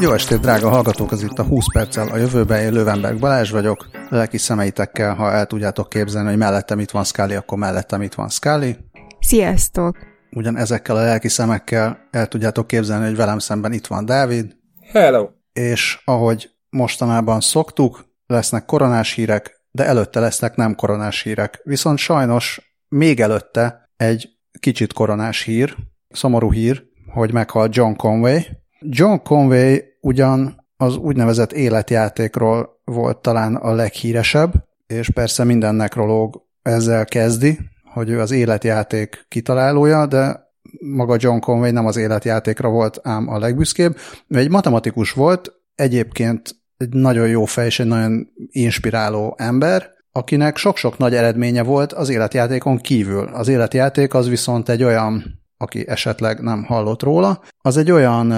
Jó estét, drága hallgatók! Ez itt a 20 perccel a jövőben én Lővenberg Balázs vagyok. Lelki szemeitekkel, ha el tudjátok képzelni, hogy mellettem itt van Scully, akkor mellettem itt van Scully. Sziasztok! Ugyan ezekkel a lelki szemekkel el tudjátok képzelni, hogy velem szemben itt van Dávid. Hello! És ahogy mostanában szoktuk, lesznek koronás hírek, de előtte lesznek nem koronás hírek. Viszont sajnos még előtte egy kicsit koronás hír, szomorú hír, hogy meghalt John Conway. John Conway ugyan az úgynevezett életjátékról volt talán a leghíresebb, és persze minden nekrológ ezzel kezdi, hogy ő az életjáték kitalálója, de maga John Conway nem az életjátékra volt ám a legbüszkébb. Ő egy matematikus volt, egyébként egy nagyon jó fej és egy nagyon inspiráló ember, akinek sok-sok nagy eredménye volt az életjátékon kívül. Az életjáték az viszont egy olyan, aki esetleg nem hallott róla, az egy olyan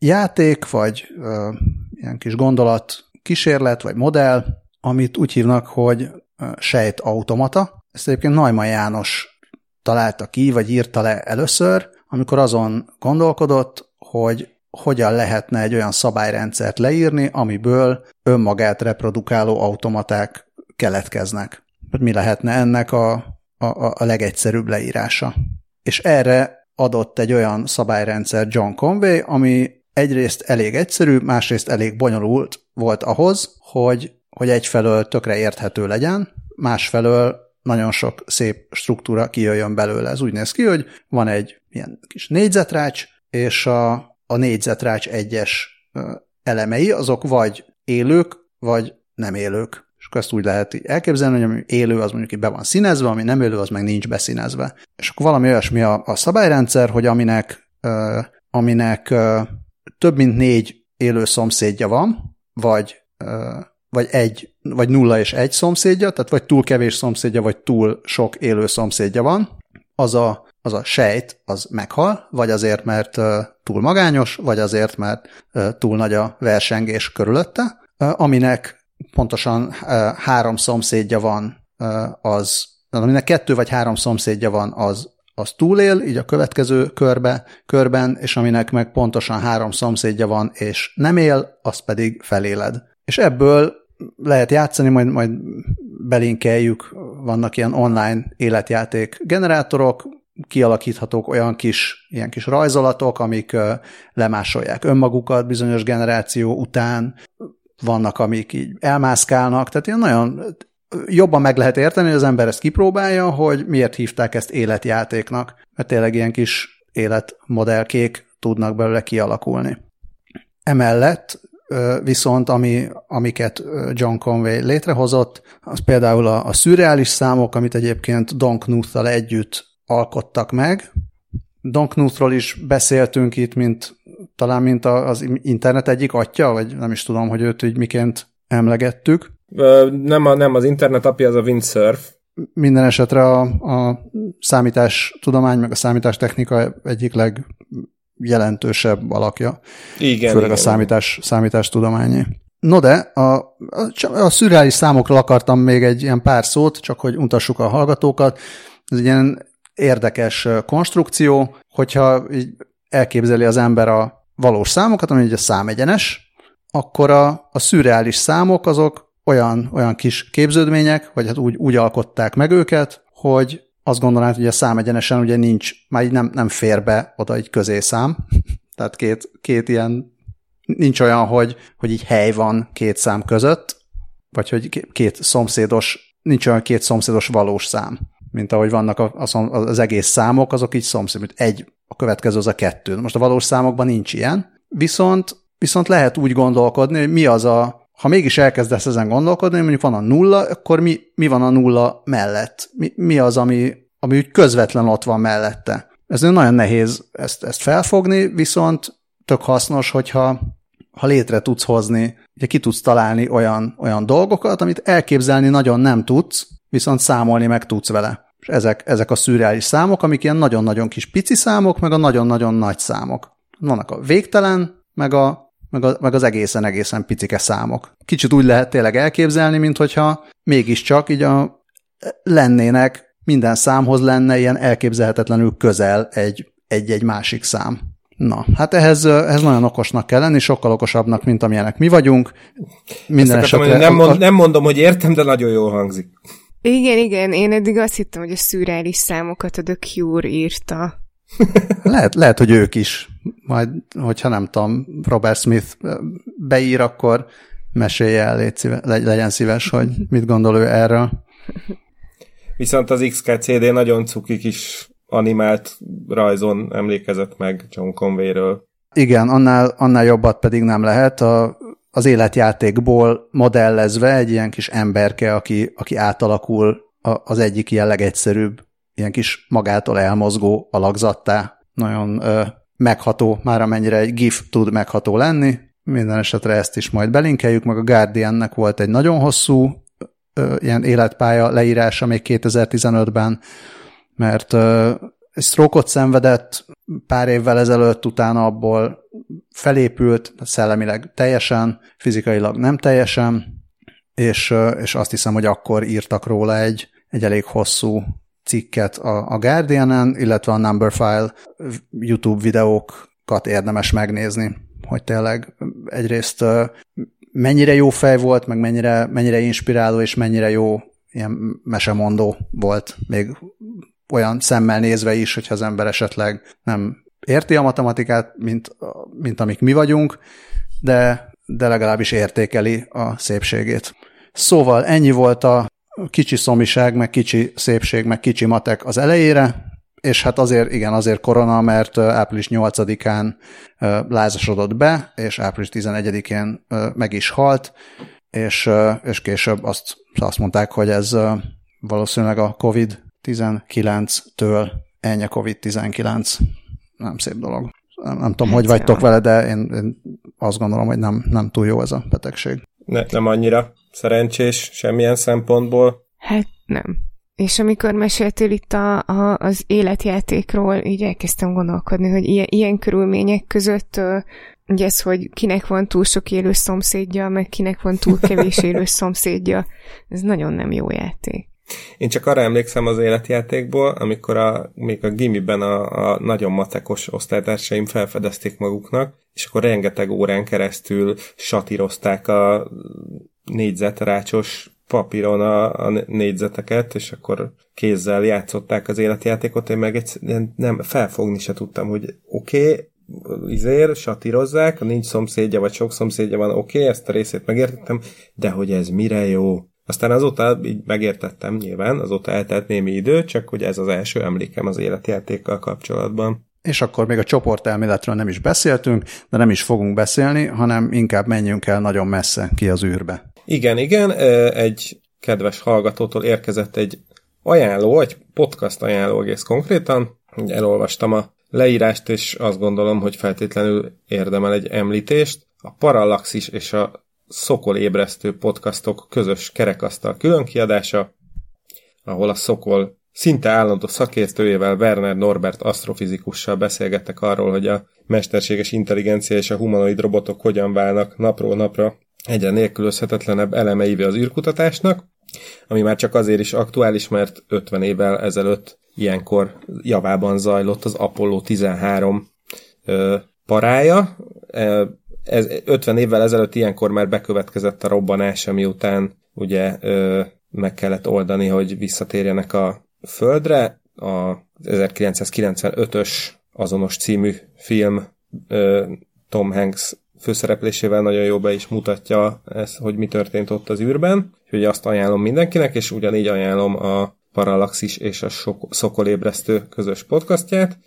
játék, vagy ö, ilyen kis gondolat, kísérlet, vagy modell, amit úgy hívnak, hogy sejt automata. Ezt egyébként Najman János találta ki, vagy írta le először, amikor azon gondolkodott, hogy hogyan lehetne egy olyan szabályrendszert leírni, amiből önmagát reprodukáló automaták keletkeznek. Mi lehetne ennek a, a, a legegyszerűbb leírása? És erre adott egy olyan szabályrendszer John Conway, ami egyrészt elég egyszerű, másrészt elég bonyolult volt ahhoz, hogy, hogy egyfelől tökre érthető legyen, másfelől nagyon sok szép struktúra kijöjjön belőle. Ez úgy néz ki, hogy van egy ilyen kis négyzetrács, és a, a négyzetrács egyes elemei, azok vagy élők, vagy nem élők. És akkor ezt úgy lehet elképzelni, hogy ami élő, az mondjuk be van színezve, ami nem élő, az meg nincs beszínezve. És akkor valami olyasmi a, a szabályrendszer, hogy aminek, ö, aminek ö, több mint négy élő szomszédja van, vagy, vagy egy, vagy nulla és egy szomszédja, tehát vagy túl kevés szomszédja, vagy túl sok élő szomszédja van, az a, az a sejt, az meghal, vagy azért, mert túl magányos, vagy azért, mert túl nagy a versengés körülötte, aminek pontosan három szomszédja van, az, aminek kettő vagy három szomszédja van, az, az túlél, így a következő körbe, körben, és aminek meg pontosan három szomszédja van, és nem él, az pedig feléled. És ebből lehet játszani, majd, majd belinkeljük, vannak ilyen online életjáték generátorok, kialakíthatók olyan kis, ilyen kis rajzolatok, amik lemásolják önmagukat bizonyos generáció után, vannak, amik így elmászkálnak, tehát ilyen nagyon jobban meg lehet érteni, hogy az ember ezt kipróbálja, hogy miért hívták ezt életjátéknak, mert tényleg ilyen kis életmodellkék tudnak belőle kialakulni. Emellett viszont ami, amiket John Conway létrehozott, az például a, a szürreális számok, amit egyébként Don Knuth-tal együtt alkottak meg. Don Knuthról is beszéltünk itt, mint talán mint az internet egyik atya, vagy nem is tudom, hogy őt így miként emlegettük. Nem, a, nem az internet apja, az a windsurf. Minden esetre a, a számítás tudomány, meg a számítástechnika egyik leg jelentősebb alakja. Igen, főleg igen. a számítás, számítás tudományi. No de, a, a, a szürreális számokról akartam még egy ilyen pár szót, csak hogy untassuk a hallgatókat. Ez egy ilyen érdekes konstrukció, hogyha így elképzeli az ember a valós számokat, ami ugye számegyenes, akkor a, a szürreális számok azok olyan, olyan kis képződmények, vagy hát úgy, úgy alkották meg őket, hogy azt gondolnád, hogy a számegyenesen ugye nincs, már így nem, nem fér be oda egy közészám, tehát két, két ilyen, nincs olyan, hogy, hogy így hely van két szám között, vagy hogy két szomszédos, nincs olyan két szomszédos valós szám, mint ahogy vannak a, a, az egész számok, azok így szomszéd, mint egy, a következő az a kettő. Most a valós számokban nincs ilyen, viszont, viszont lehet úgy gondolkodni, hogy mi az a, ha mégis elkezdesz ezen gondolkodni, mondjuk van a nulla, akkor mi, mi van a nulla mellett? Mi, mi az, ami, ami úgy közvetlen ott van mellette? Ez nagyon nehéz ezt, ezt felfogni, viszont tök hasznos, hogyha ha létre tudsz hozni, ugye ki tudsz találni olyan, olyan dolgokat, amit elképzelni nagyon nem tudsz, viszont számolni meg tudsz vele. És ezek, ezek a szürreális számok, amik ilyen nagyon-nagyon kis pici számok, meg a nagyon-nagyon nagy számok. Vannak a végtelen, meg a meg, a, meg az egészen-egészen picike számok. Kicsit úgy lehet tényleg elképzelni, mint hogyha mégiscsak így a, lennének, minden számhoz lenne ilyen elképzelhetetlenül közel egy, egy-egy másik szám. Na, hát ehhez, ehhez nagyon okosnak kell lenni, sokkal okosabbnak, mint amilyenek mi vagyunk. Minden esetre... Nem, mond, nem mondom, hogy értem, de nagyon jól hangzik. Igen, igen, én eddig azt hittem, hogy a szürreális számokat a The Cure írta. Lehet, lehet, hogy ők is. Majd, hogyha nem tudom, Robert Smith beír, akkor mesélje el, légy szíves, legyen szíves, hogy mit gondol ő erről. Viszont az XKCD nagyon cuki kis animált rajzon emlékezett meg John Conway-ről. Igen, annál, annál jobbat pedig nem lehet. A, az életjátékból modellezve egy ilyen kis emberke, aki, aki átalakul a, az egyik ilyen legegyszerűbb, ilyen kis magától elmozgó alakzattá. Nagyon ö, megható, már amennyire egy GIF tud megható lenni. Minden esetre ezt is majd belinkeljük, meg a Guardiannek volt egy nagyon hosszú ö, ilyen életpálya leírása még 2015-ben, mert egy stroke szenvedett pár évvel ezelőtt, utána abból felépült, szellemileg teljesen, fizikailag nem teljesen, és, és azt hiszem, hogy akkor írtak róla egy, egy elég hosszú cikket a, a Guardian-en, illetve a Numberfile YouTube videókat érdemes megnézni, hogy tényleg egyrészt mennyire jó fej volt, meg mennyire, mennyire inspiráló, és mennyire jó ilyen mesemondó volt még olyan szemmel nézve is, hogyha az ember esetleg nem érti a matematikát, mint, mint amik mi vagyunk, de, de legalábbis értékeli a szépségét. Szóval ennyi volt a kicsi szomiság, meg kicsi szépség, meg kicsi matek az elejére, és hát azért, igen, azért korona, mert április 8-án lázasodott be, és április 11-én meg is halt, és, és később azt, azt mondták, hogy ez valószínűleg a COVID 19-től ennyi COVID-19. Nem szép dolog. Nem, nem tudom, hát hogy vagytok vele, de én, én azt gondolom, hogy nem, nem túl jó ez a betegség. Ne, nem annyira szerencsés semmilyen szempontból. Hát nem. És amikor meséltél itt a, a, az életjátékról, így elkezdtem gondolkodni, hogy ilyen, ilyen körülmények között ugye ez, hogy kinek van túl sok élő szomszédja, meg kinek van túl kevés élő szomszédja, ez nagyon nem jó játék. Én csak arra emlékszem az életjátékból, amikor a, még a gimiben a, a nagyon matekos osztálytársaim felfedezték maguknak, és akkor rengeteg órán keresztül satírozták a négyzetrácsos papíron a, a négyzeteket, és akkor kézzel játszották az életjátékot, én meg egyszerűen nem felfogni se tudtam, hogy oké, okay, izér, satírozzák, nincs szomszédja, vagy sok szomszédja van, oké, okay, ezt a részét megértettem, de hogy ez mire jó? Aztán azóta így megértettem nyilván, azóta eltelt némi idő, csak hogy ez az első emlékem az életjátékkal kapcsolatban. És akkor még a csoportelméletről nem is beszéltünk, de nem is fogunk beszélni, hanem inkább menjünk el nagyon messze ki az űrbe. Igen, igen, egy kedves hallgatótól érkezett egy ajánló, egy podcast ajánló egész konkrétan. Elolvastam a leírást, és azt gondolom, hogy feltétlenül érdemel egy említést. A Parallaxis és a Szokol ébresztő podcastok közös kerekasztal különkiadása, ahol a Szokol szinte állandó szakértőjével Werner Norbert asztrofizikussal beszélgettek arról, hogy a mesterséges intelligencia és a humanoid robotok hogyan válnak napról napra egyre nélkülözhetetlenebb elemeivé az űrkutatásnak, ami már csak azért is aktuális, mert 50 évvel ezelőtt ilyenkor javában zajlott az Apollo 13 ö, parája ez 50 évvel ezelőtt ilyenkor már bekövetkezett a robbanás, ami után ugye ö, meg kellett oldani, hogy visszatérjenek a Földre. A 1995-ös azonos című film ö, Tom Hanks főszereplésével nagyon jó be is mutatja ezt, hogy mi történt ott az űrben. Úgyhogy azt ajánlom mindenkinek, és ugyanígy ajánlom a Parallaxis és a Szokolébresztő közös podcastját.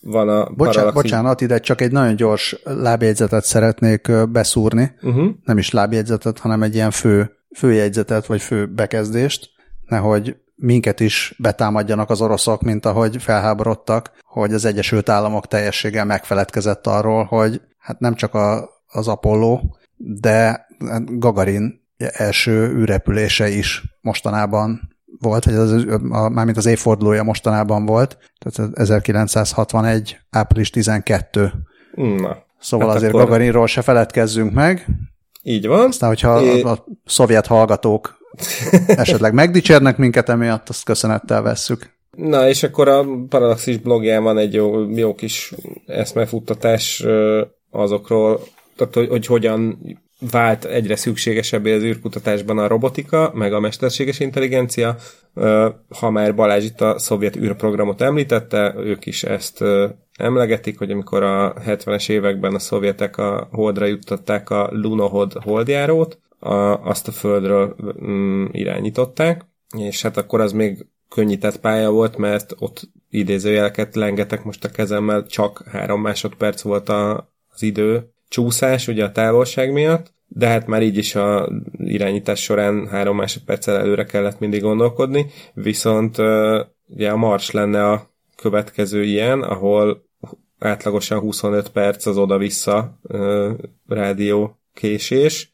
Van a Bocsánat, Parallaxis... bocsánat, ide csak egy nagyon gyors lábjegyzetet szeretnék beszúrni. Uh-huh. Nem is lábjegyzetet, hanem egy ilyen fő, főjegyzetet, vagy fő bekezdést, nehogy minket is betámadjanak az oroszok, mint ahogy felháborodtak, hogy az Egyesült Államok teljességgel megfeledkezett arról, hogy hát nem csak a, az Apollo, de Gagarin első űrrepülése is mostanában volt, vagy az, a, mármint az évfordulója mostanában volt, tehát 1961. április 12. Na. Szóval hát azért akkor... Gagarinról se feledkezzünk meg. Így van. Aztán, hogyha é... a, a szovjet hallgatók esetleg megdicsérnek minket emiatt, azt köszönettel vesszük. Na, és akkor a Parallaxis blogján van egy jó, jó kis eszmefuttatás azokról, tehát hogy, hogy hogyan vált egyre szükségesebbé az űrkutatásban a robotika, meg a mesterséges intelligencia. Ha már Balázs itt a szovjet űrprogramot említette, ők is ezt emlegetik, hogy amikor a 70-es években a szovjetek a holdra juttatták a Lunohod holdjárót, a, azt a földről mm, irányították, és hát akkor az még könnyített pálya volt, mert ott idézőjeleket lengetek most a kezemmel, csak három másodperc volt a, az idő csúszás, ugye a távolság miatt, de hát már így is a irányítás során három másodperccel előre kellett mindig gondolkodni, viszont ugye a Mars lenne a következő ilyen, ahol átlagosan 25 perc az oda-vissza rádió késés,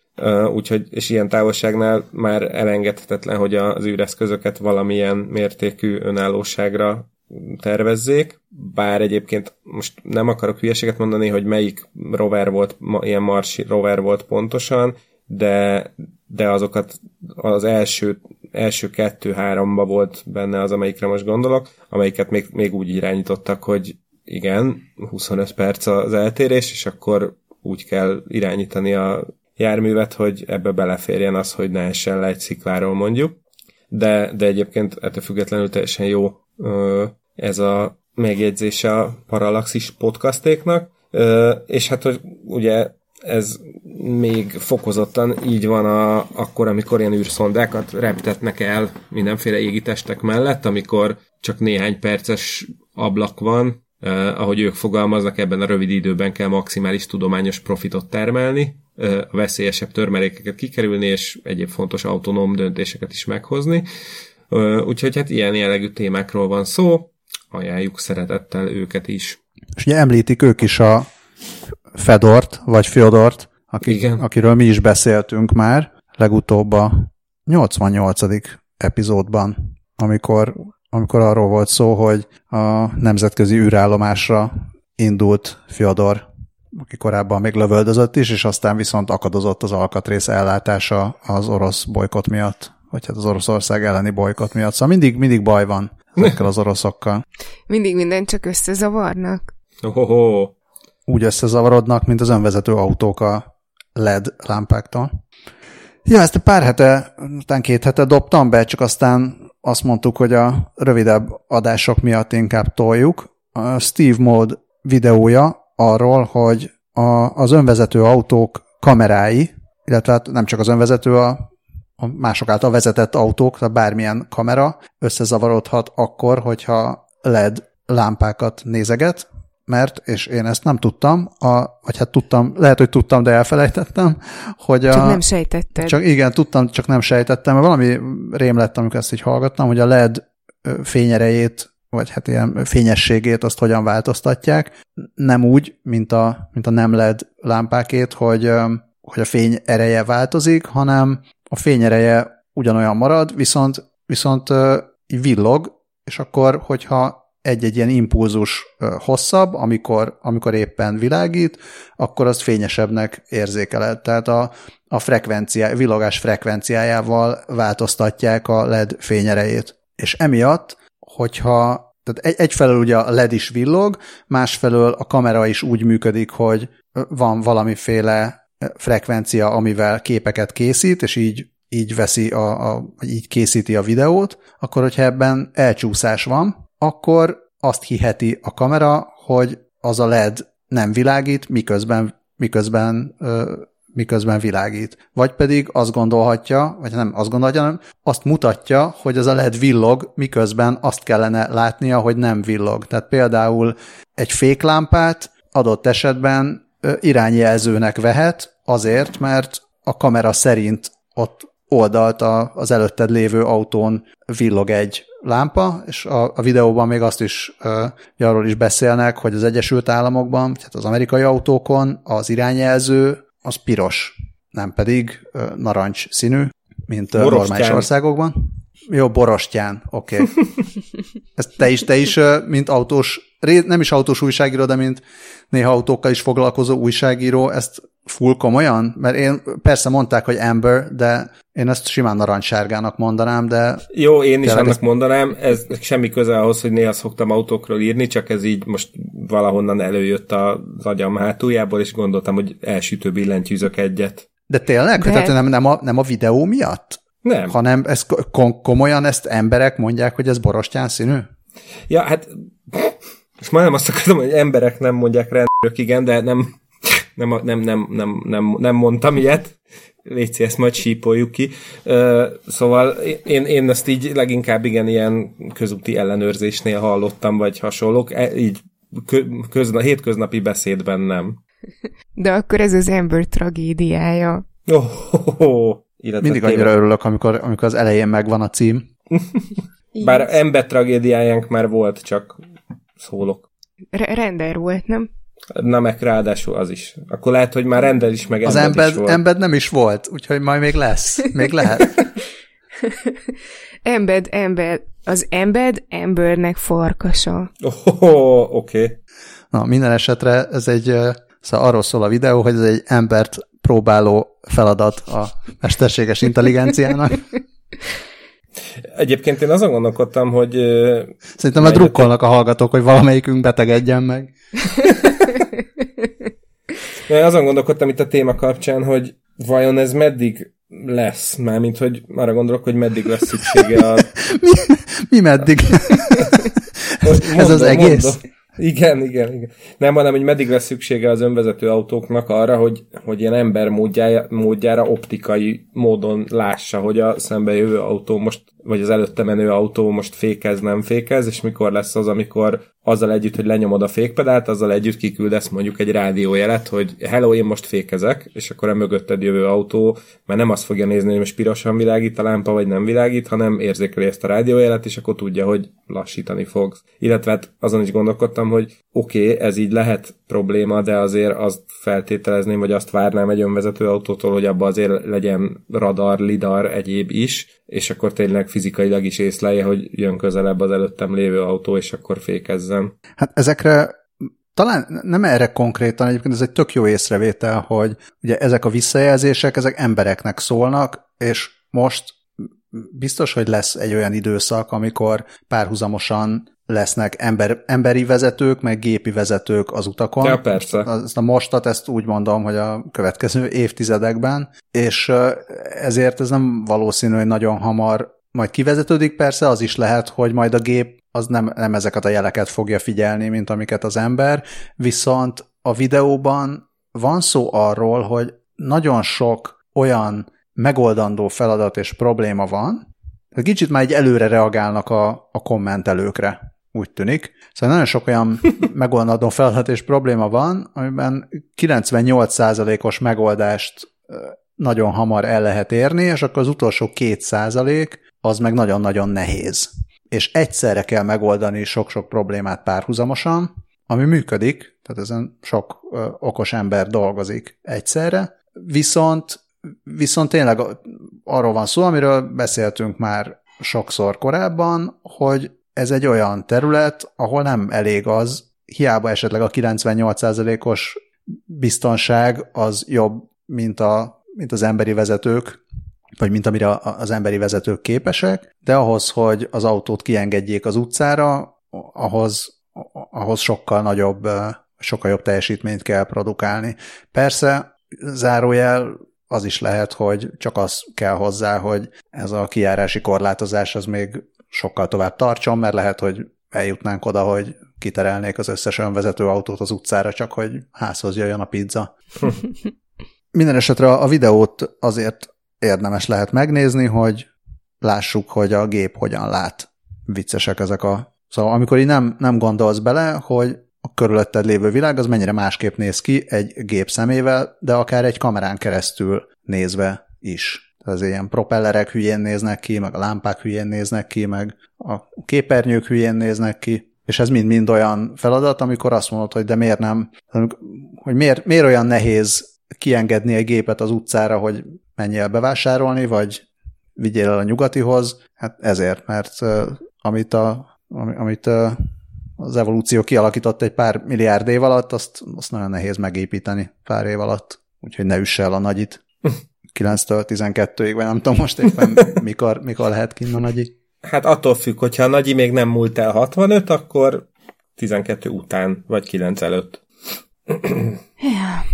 úgyhogy, és ilyen távolságnál már elengedhetetlen, hogy az űreszközöket valamilyen mértékű önállóságra tervezzék, bár egyébként most nem akarok hülyeséget mondani, hogy melyik rover volt, ilyen Mars rover volt pontosan, de, de azokat az első, első kettő-háromba volt benne az, amelyikre most gondolok, amelyiket még, még úgy irányítottak, hogy igen, 25 perc az eltérés, és akkor úgy kell irányítani a járművet, hogy ebbe beleférjen az, hogy ne essen le egy szikláról mondjuk. De, de egyébként ettől függetlenül teljesen jó ez a megjegyzése a Parallaxis podcastéknak, és hát, hogy ugye ez még fokozottan így van a, akkor, amikor ilyen űrszondákat reptetnek el mindenféle égitestek mellett, amikor csak néhány perces ablak van, eh, ahogy ők fogalmaznak, ebben a rövid időben kell maximális tudományos profitot termelni, eh, a veszélyesebb törmelékeket kikerülni, és egyéb fontos autonóm döntéseket is meghozni. Eh, úgyhogy hát ilyen jellegű témákról van szó, ajánljuk szeretettel őket is. És ugye említik ők is a Fedort, vagy Fyodort, aki, Igen. akiről mi is beszéltünk már, legutóbb a 88. epizódban, amikor, amikor arról volt szó, hogy a nemzetközi űrállomásra indult Fyodor, aki korábban még lövöldözött is, és aztán viszont akadozott az alkatrész ellátása az orosz bolykot miatt, vagy hát az Oroszország elleni bolykot miatt. Szóval mindig, mindig baj van ezekkel az oroszokkal. Mindig minden csak összezavarnak. Ohoho. Úgy összezavarodnak, mint az önvezető autók a LED lámpáktól. Ja, ezt pár hete, után két hete dobtam be, csak aztán azt mondtuk, hogy a rövidebb adások miatt inkább toljuk. A Steve Mode videója arról, hogy a, az önvezető autók kamerái, illetve hát nem csak az önvezető, a a mások által vezetett autók, tehát bármilyen kamera összezavarodhat akkor, hogyha LED lámpákat nézeget, mert, és én ezt nem tudtam, a, vagy hát tudtam, lehet, hogy tudtam, de elfelejtettem, hogy a... Csak nem sejtetted. Csak igen, tudtam, csak nem sejtettem, mert valami rém lett, amikor ezt így hallgattam, hogy a LED fényerejét, vagy hát ilyen fényességét azt hogyan változtatják. Nem úgy, mint a, mint a nem LED lámpákét, hogy, hogy a fény ereje változik, hanem a fényereje ugyanolyan marad, viszont, viszont villog, és akkor, hogyha egy-egy ilyen impulzus hosszabb, amikor, amikor éppen világít, akkor azt fényesebbnek érzékeled. Tehát a, a frekvenciá, villogás frekvenciájával változtatják a LED fényerejét. És emiatt, hogyha tehát egy, egyfelől ugye a LED is villog, másfelől a kamera is úgy működik, hogy van valamiféle frekvencia, amivel képeket készít, és így, így veszi, a, a, így készíti a videót, akkor hogyha ebben elcsúszás van, akkor azt hiheti a kamera, hogy az a LED nem világít, miközben, miközben, ö, miközben világít. Vagy pedig azt gondolhatja, vagy nem azt gondolhatja, hanem azt mutatja, hogy az a LED villog, miközben azt kellene látnia, hogy nem villog. Tehát például egy féklámpát adott esetben irányjelzőnek vehet, azért, mert a kamera szerint ott oldalt a, az előtted lévő autón villog egy lámpa, és a, a videóban még azt is, uh, arról is beszélnek, hogy az Egyesült Államokban, tehát az amerikai autókon az irányjelző az piros, nem pedig uh, narancs színű, mint uh, normális országokban. Jó, borostyán, oké. Okay. Ezt te is, te is, mint autós, nem is autós újságíró, de mint néha autókkal is foglalkozó újságíró, ezt full komolyan? Mert én persze mondták, hogy Amber, de én ezt simán narancssárgának mondanám, de... Jó, én is annak ezt... mondanám, ez semmi köze ahhoz, hogy néha szoktam autókról írni, csak ez így most valahonnan előjött az agyam hátuljából, és gondoltam, hogy elsütő billentyűzök egyet. De tényleg? De... Tehát nem, nem, a, nem a videó miatt? Nem. Hanem ez komolyan ezt emberek mondják, hogy ez borostyán színű? Ja, hát most majdnem azt akarom, hogy emberek nem mondják rendőrök, igen, de nem, nem, nem, nem, nem, nem, nem mondtam ilyet. Léci, ezt majd sípoljuk ki. Szóval én, én ezt így leginkább igen ilyen közúti ellenőrzésnél hallottam, vagy hasonlók, e, így közna, hétköznapi beszédben nem. De akkor ez az ember tragédiája. Oh, oh, oh. Mindig annyira örülök, amikor, amikor az elején megvan a cím. Bár ember tragédiájánk már volt, csak szólok. R- render volt, nem? Na meg ráadásul az is. Akkor lehet, hogy már render is, meg Az embed, is volt. embed nem is volt, úgyhogy majd még lesz. Még lehet. embed, embed. Az embed embernek farkasa. Oh, oké. Okay. Na, minden esetre ez egy, szóval arról szól a videó, hogy ez egy embert próbáló feladat a mesterséges intelligenciának. Egyébként én azon gondolkodtam, hogy... Szerintem már drukkolnak a hallgatók, hogy valamelyikünk betegedjen meg. Azon gondolkodtam itt a téma kapcsán, hogy vajon ez meddig lesz, mármint, hogy arra gondolok, hogy meddig lesz szüksége a... mi, mi meddig? mondom, ez az egész? Mondom. Igen, igen, igen. Nem, hanem, hogy meddig lesz szüksége az önvezető autóknak arra, hogy, hogy ilyen ember módjára, módjára optikai módon lássa, hogy a szembe jövő autó most, vagy az előtte menő autó most fékez, nem fékez, és mikor lesz az, amikor azzal együtt, hogy lenyomod a fékpedált, azzal együtt kiküldesz mondjuk egy rádiójelet, hogy hello, én most fékezek, és akkor a mögötted jövő autó, mert nem azt fogja nézni, hogy most pirosan világít a lámpa, vagy nem világít, hanem érzékeli ezt a rádiójelet, és akkor tudja, hogy lassítani fogsz. Illetve hát azon is gondolkodtam, hogy oké, okay, ez így lehet probléma, de azért azt feltételezném, vagy azt várnám egy önvezető autótól, hogy abban azért legyen radar, lidar, egyéb is, és akkor tényleg fizikailag is észlelje, hogy jön közelebb az előttem lévő autó, és akkor fékezzen. Hát ezekre talán nem erre konkrétan, egyébként ez egy tök jó észrevétel, hogy ugye ezek a visszajelzések, ezek embereknek szólnak, és most biztos, hogy lesz egy olyan időszak, amikor párhuzamosan lesznek ember, emberi vezetők, meg gépi vezetők az utakon. Ja, persze. Ezt a mostat, ezt úgy mondom, hogy a következő évtizedekben, és ezért ez nem valószínű, hogy nagyon hamar majd kivezetődik, persze az is lehet, hogy majd a gép az nem, nem ezeket a jeleket fogja figyelni, mint amiket az ember, viszont a videóban van szó arról, hogy nagyon sok olyan megoldandó feladat és probléma van, hogy kicsit már egy előre reagálnak a, a kommentelőkre úgy tűnik. Szóval nagyon sok olyan megoldandó feladat és probléma van, amiben 98%-os megoldást nagyon hamar el lehet érni, és akkor az utolsó 2% az meg nagyon-nagyon nehéz. És egyszerre kell megoldani sok-sok problémát párhuzamosan, ami működik, tehát ezen sok okos ember dolgozik egyszerre, viszont, viszont tényleg arról van szó, amiről beszéltünk már sokszor korábban, hogy ez egy olyan terület, ahol nem elég az, hiába esetleg a 98%-os biztonság az jobb, mint, a, mint az emberi vezetők, vagy mint amire az emberi vezetők képesek, de ahhoz, hogy az autót kiengedjék az utcára, ahhoz, ahhoz sokkal nagyobb, sokkal jobb teljesítményt kell produkálni. Persze, zárójel, az is lehet, hogy csak az kell hozzá, hogy ez a kijárási korlátozás az még sokkal tovább tartson, mert lehet, hogy eljutnánk oda, hogy kiterelnék az összes önvezető autót az utcára, csak hogy házhoz jöjjön a pizza. Minden esetre a videót azért érdemes lehet megnézni, hogy lássuk, hogy a gép hogyan lát. Viccesek ezek a... Szóval amikor így nem, nem gondolsz bele, hogy a körülötted lévő világ az mennyire másképp néz ki egy gép szemével, de akár egy kamerán keresztül nézve is. Az ilyen propellerek hülyén néznek ki, meg a lámpák hülyén néznek ki, meg a képernyők hülyén néznek ki, és ez mind-mind olyan feladat, amikor azt mondod, hogy de miért nem, hogy miért, miért olyan nehéz kiengedni egy gépet az utcára, hogy menjél bevásárolni, vagy vigyél el a nyugatihoz, hát ezért, mert amit, a, amit az evolúció kialakított egy pár milliárd év alatt, azt, azt nagyon nehéz megépíteni pár év alatt. úgyhogy ne üsse el a nagyit. 9-től 12-ig, vagy nem tudom most éppen mikor, mikor lehet kinn a nagyi. Hát attól függ, hogyha a nagyi még nem múlt el 65, akkor 12 után, vagy 9 előtt. Ja.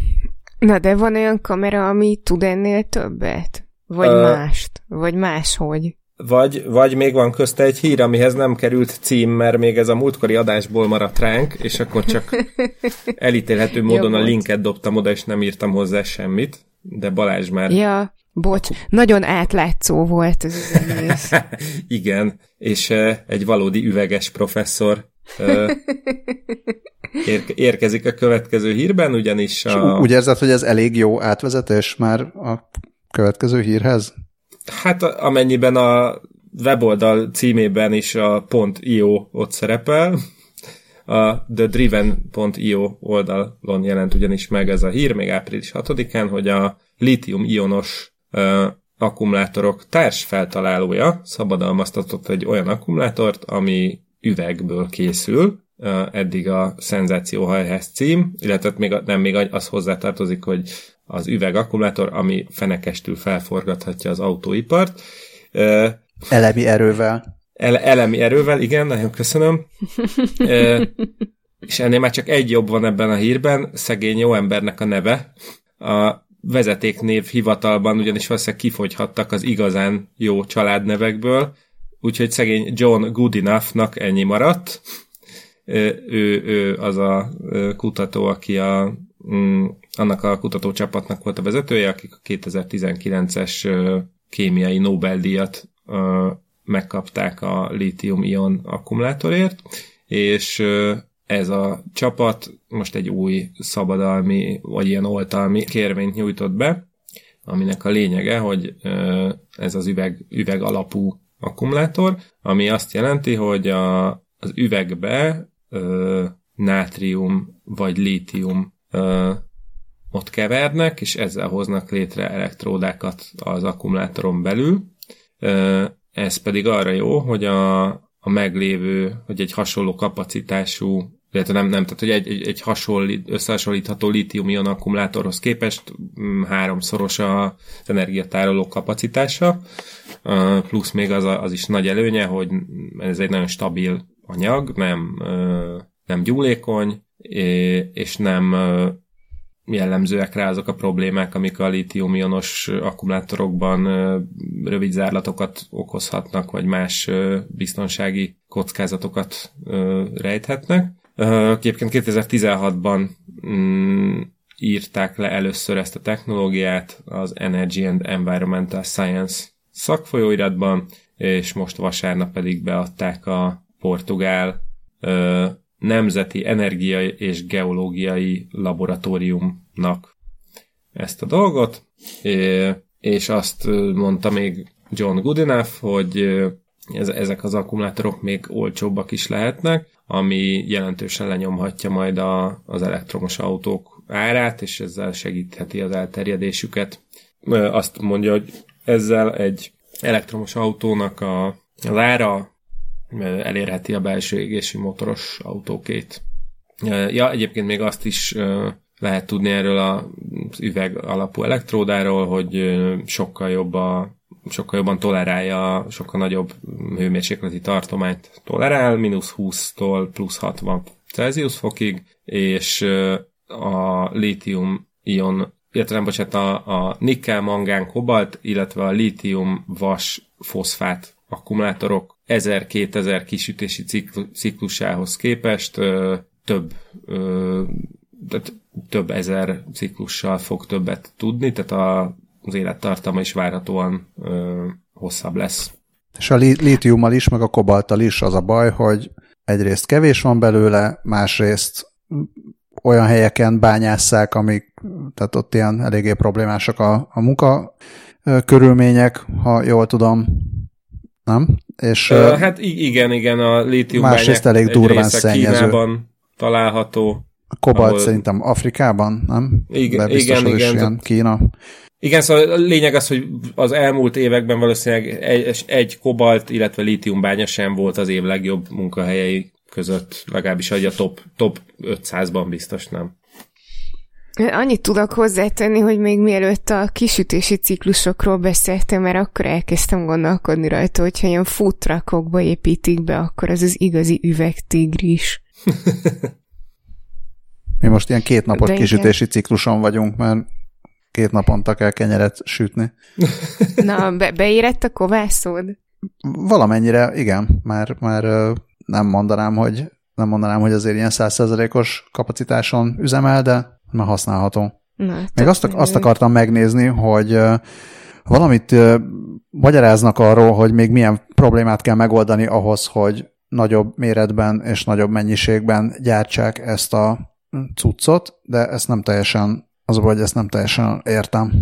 Na, de van olyan kamera, ami tud ennél többet? Vagy Ö... mást? Vagy máshogy? Vagy, vagy még van közte egy hír, amihez nem került cím, mert még ez a múltkori adásból maradt ránk, és akkor csak elítélhető módon a linket dobtam oda, és nem írtam hozzá semmit, de Balázs már... Ja, bocs, nagyon átlátszó volt ez az Igen, és egy valódi üveges professzor érkezik a következő hírben, ugyanis a... Úgy érzed, hogy ez elég jó átvezetés már a következő hírhez? Hát amennyiben a weboldal címében is a .io ott szerepel, a thedriven.io oldalon jelent ugyanis meg ez a hír, még április 6-án, hogy a litium-ionos uh, akkumulátorok társ feltalálója szabadalmaztatott egy olyan akkumulátort, ami üvegből készül, eddig a szenzációhajház cím, illetve még, nem még az hozzátartozik, hogy az üveg akkumulátor, ami fenekestül felforgathatja az autóipart. Elemi erővel. Ele, elemi erővel, igen, nagyon köszönöm. e, és ennél már csak egy jobb van ebben a hírben, szegény jó embernek a neve. A vezetéknév hivatalban ugyanis valószínűleg kifogyhattak az igazán jó családnevekből, úgyhogy szegény John Goodenough-nak ennyi maradt. Ő, ő az a kutató, aki a mm, annak a kutatócsapatnak volt a vezetője, akik a 2019-es kémiai Nobel-díjat megkapták a lítium-ion akkumulátorért, és ez a csapat most egy új szabadalmi, vagy ilyen oltalmi kérvényt nyújtott be, aminek a lényege, hogy ez az üveg, üveg alapú akkumulátor, ami azt jelenti, hogy a, az üvegbe ö, nátrium vagy lítium ö, ott kevernek, és ezzel hoznak létre elektródákat az akkumulátoron belül. Ez pedig arra jó, hogy a, a meglévő, hogy egy hasonló kapacitású illetve nem, nem, tehát hogy egy, egy, egy hasonlít, összehasonlítható lítium-ion akkumulátorhoz képest mm, háromszoros az energiatároló kapacitása, plusz még az, az is nagy előnye, hogy ez egy nagyon stabil anyag, nem, nem gyúlékony, és nem jellemzőek rá azok a problémák, amik a lítium-ionos akkumulátorokban rövid zárlatokat okozhatnak, vagy más biztonsági kockázatokat rejthetnek. Egyébként 2016-ban mm, írták le először ezt a technológiát az Energy and Environmental Science szakfolyóiratban, és most vasárnap pedig beadták a portugál Nemzeti Energiai és Geológiai Laboratóriumnak ezt a dolgot, és azt mondta még John Goodenough, hogy ezek az akkumulátorok még olcsóbbak is lehetnek, ami jelentősen lenyomhatja majd a, az elektromos autók árát, és ezzel segítheti az elterjedésüket. Azt mondja, hogy ezzel egy elektromos autónak a, az elérheti a belső égési motoros autókét. Ja, egyébként még azt is lehet tudni erről az üveg alapú elektródáról, hogy sokkal jobb a sokkal jobban tolerálja, sokkal nagyobb hőmérsékleti tartományt. Tolerál, mínusz 20-tól plusz 60 Celsius fokig, és a lítium ion, illetve nem bocsánat, a, a nikkel, mangán, kobalt, illetve a lítium vas foszfát akkumulátorok 1000-2000 kisütési ciklusához képest ö, több ö, tehát több ezer ciklussal fog többet tudni, tehát a, az élettartama is várhatóan ö, hosszabb lesz. És a lítiummal is, meg a kobalttal is az a baj, hogy egyrészt kevés van belőle, másrészt olyan helyeken bányásszák, amik, tehát ott ilyen eléggé problémásak a, a munka körülmények, ha jól tudom nem? És, uh, hát igen, igen, a lítium másrészt elég durván szennyező. Kínában található. A kobalt ahol... szerintem Afrikában, nem? Igen, igen, igen. Ilyen Kína. Igen, szóval a lényeg az, hogy az elmúlt években valószínűleg egy, egy kobalt, illetve lítiumbánya sem volt az év legjobb munkahelyei között, legalábbis egy a top, top 500-ban biztos nem. Annyit tudok hozzátenni, hogy még mielőtt a kisütési ciklusokról beszéltem, mert akkor elkezdtem gondolkodni rajta, hogyha ilyen futrakokba építik be, akkor az az igazi üvegtigris. Mi most ilyen kétnapos kisütési cikluson vagyunk, mert két naponta kell kenyeret sütni. Na, be- beérett a kovászod? Valamennyire, igen. Már, már nem mondanám, hogy nem mondanám, hogy azért ilyen százszerzelékos kapacitáson üzemel, de már használható. Na, Még azt, azt akartam megnézni, hogy valamit magyaráznak arról, hogy még milyen problémát kell megoldani ahhoz, hogy nagyobb méretben és nagyobb mennyiségben gyártsák ezt a cuccot, de ezt nem teljesen, az hogy ezt nem teljesen értem,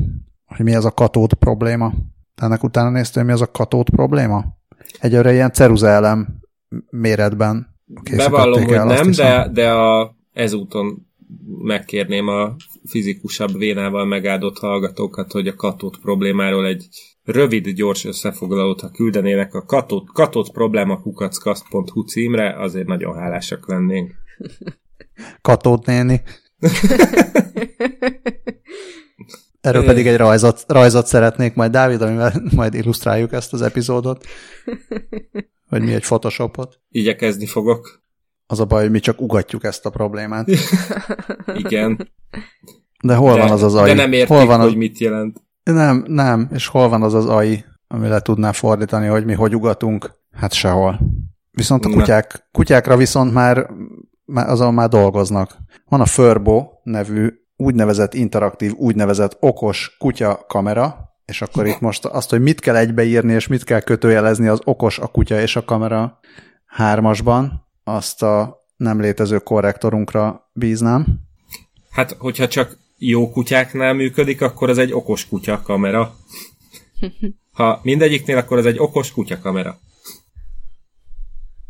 hogy mi ez a katód probléma. Ennek utána néztél, mi az a katód probléma? Egyre ilyen ceruzelem méretben Bevallom, hogy el, nem, de, de a, ezúton megkérném a fizikusabb vénával megáldott hallgatókat, hogy a katót problémáról egy rövid, gyors összefoglalót, ha küldenének a katót, katót probléma kukackast.hu címre, azért nagyon hálásak lennénk. Katót néni. Erről pedig egy rajzot, rajzot szeretnék majd, Dávid, amivel majd illusztráljuk ezt az epizódot. Vagy mi egy photoshopot. Igyekezni fogok. Az a baj, hogy mi csak ugatjuk ezt a problémát. Igen. De hol de, van az az AI? De nem értik, hol van az... hogy mit jelent. Nem, nem. És hol van az az AI, ami le tudná fordítani, hogy mi hogy ugatunk? Hát sehol. Viszont a kutyák, kutyákra viszont már, már azon már dolgoznak. Van a Furbo nevű úgynevezett interaktív, úgynevezett okos kutya kamera, és akkor itt most azt, hogy mit kell egybeírni, és mit kell kötőjelezni az okos a kutya és a kamera hármasban, azt a nem létező korrektorunkra bíznám. Hát, hogyha csak jó kutyáknál működik, akkor ez egy okos kutya kamera. Ha mindegyiknél, akkor ez egy okos kutya kamera.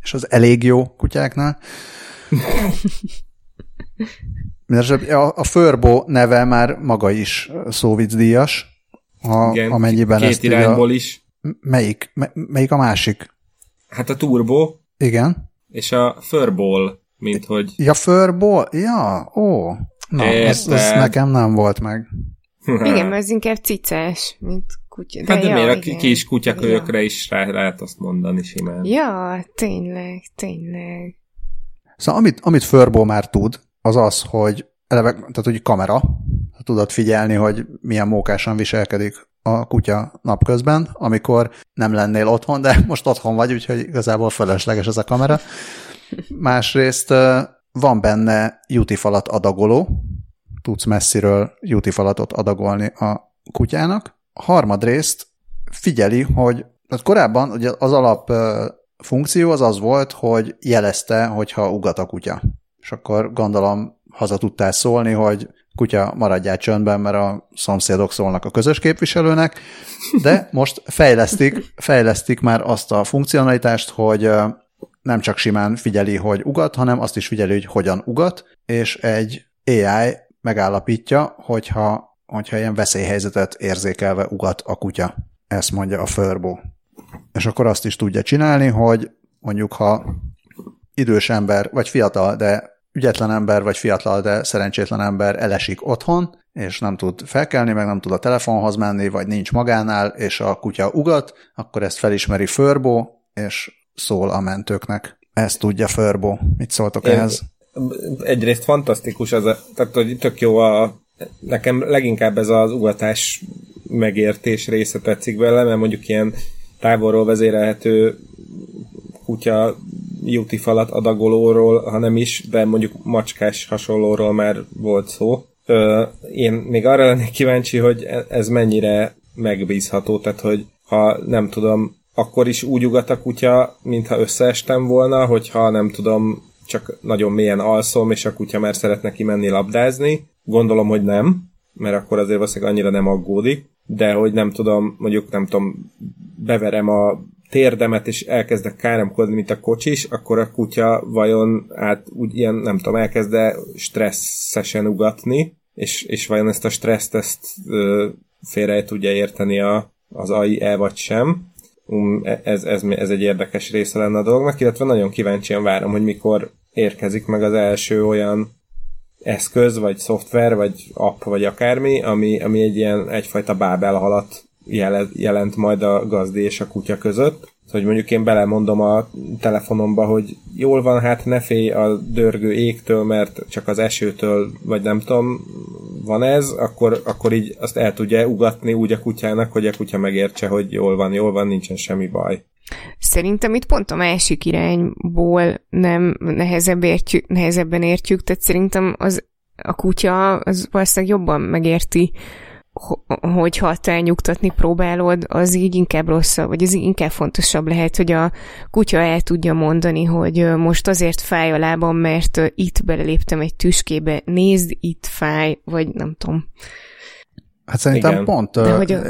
És az elég jó kutyáknál? A, a Furbo neve már maga is szóvicdíjas, ha, Igen, amennyiben két ezt irányból a, is. Melyik? Melyik a másik? Hát a Turbo. Igen. És a Furball, mint hogy... Ja, Furball? Ja, ó. Na, ez, ez nekem nem volt meg. Igen, mert ez inkább cicás, mint kutya. De hát de ja, miért igen. a kis kutyakölyökre ja. is rá lehet azt mondani simán. Ja, tényleg, tényleg. Szóval amit, amit Furball már tud, az az, hogy eleve, tehát hogy kamera, tudod figyelni, hogy milyen mókásan viselkedik a kutya napközben, amikor nem lennél otthon, de most otthon vagy, úgyhogy igazából felesleges ez a kamera. Másrészt van benne falat adagoló, tudsz messziről falatot adagolni a kutyának. Harmadrészt figyeli, hogy hát korábban ugye az alap funkció az az volt, hogy jelezte, hogyha ugat a kutya. És akkor gondolom haza tudtál szólni, hogy kutya maradjál csöndben, mert a szomszédok szólnak a közös képviselőnek, de most fejlesztik, fejlesztik már azt a funkcionalitást, hogy nem csak simán figyeli, hogy ugat, hanem azt is figyeli, hogy hogyan ugat, és egy AI megállapítja, hogyha, hogyha ilyen veszélyhelyzetet érzékelve ugat a kutya. Ezt mondja a Furbo. És akkor azt is tudja csinálni, hogy mondjuk ha idős ember, vagy fiatal, de ügyetlen ember, vagy fiatal, de szerencsétlen ember elesik otthon, és nem tud felkelni, meg nem tud a telefonhoz menni, vagy nincs magánál, és a kutya ugat, akkor ezt felismeri Furbo, és szól a mentőknek. Ezt tudja Furbo. Mit szóltok Én, ehhez? Egyrészt fantasztikus az a, tehát hogy tök jó a, nekem leginkább ez az ugatás megértés része tetszik vele, mert mondjuk ilyen távolról vezérelhető kutya falat adagolóról, hanem is, de mondjuk macskás hasonlóról már volt szó. Ö, én még arra lennék kíváncsi, hogy e- ez mennyire megbízható, tehát hogy ha nem tudom, akkor is úgy ugat a kutya, mintha összeestem volna, hogyha nem tudom, csak nagyon mélyen alszom, és a kutya már szeretne kimenni labdázni. Gondolom, hogy nem, mert akkor azért valószínűleg annyira nem aggódik, de hogy nem tudom, mondjuk nem tudom, beverem a térdemet, és elkezdek káromkodni, mint a kocsis, akkor a kutya vajon át úgy ilyen, nem tudom, elkezde stresszesen ugatni, és, és vajon ezt a stresszt ezt ö, félre tudja érteni a, az AI-e vagy sem. Um, ez, ez, ez egy érdekes része lenne a dolognak, illetve nagyon kíváncsian várom, hogy mikor érkezik meg az első olyan eszköz, vagy szoftver, vagy app, vagy akármi, ami, ami egy ilyen egyfajta bábel halat jelent majd a gazdi és a kutya között. Hogy mondjuk én belemondom a telefonomba, hogy jól van, hát ne félj a dörgő égtől, mert csak az esőtől, vagy nem tudom, van ez, akkor, akkor így azt el tudja ugatni úgy a kutyának, hogy a kutya megértse, hogy jól van, jól van, nincsen semmi baj. Szerintem itt pont a másik irányból nem nehezebb értjük, nehezebben értjük, tehát szerintem az a kutya az valószínűleg jobban megérti, hogyha te nyugtatni próbálod, az így inkább rosszabb, vagy ez inkább fontosabb lehet, hogy a kutya el tudja mondani, hogy most azért fáj a lábam, mert itt beleléptem egy tüskébe, nézd, itt fáj, vagy nem tudom. Hát szerintem Igen. pont. De hogy a...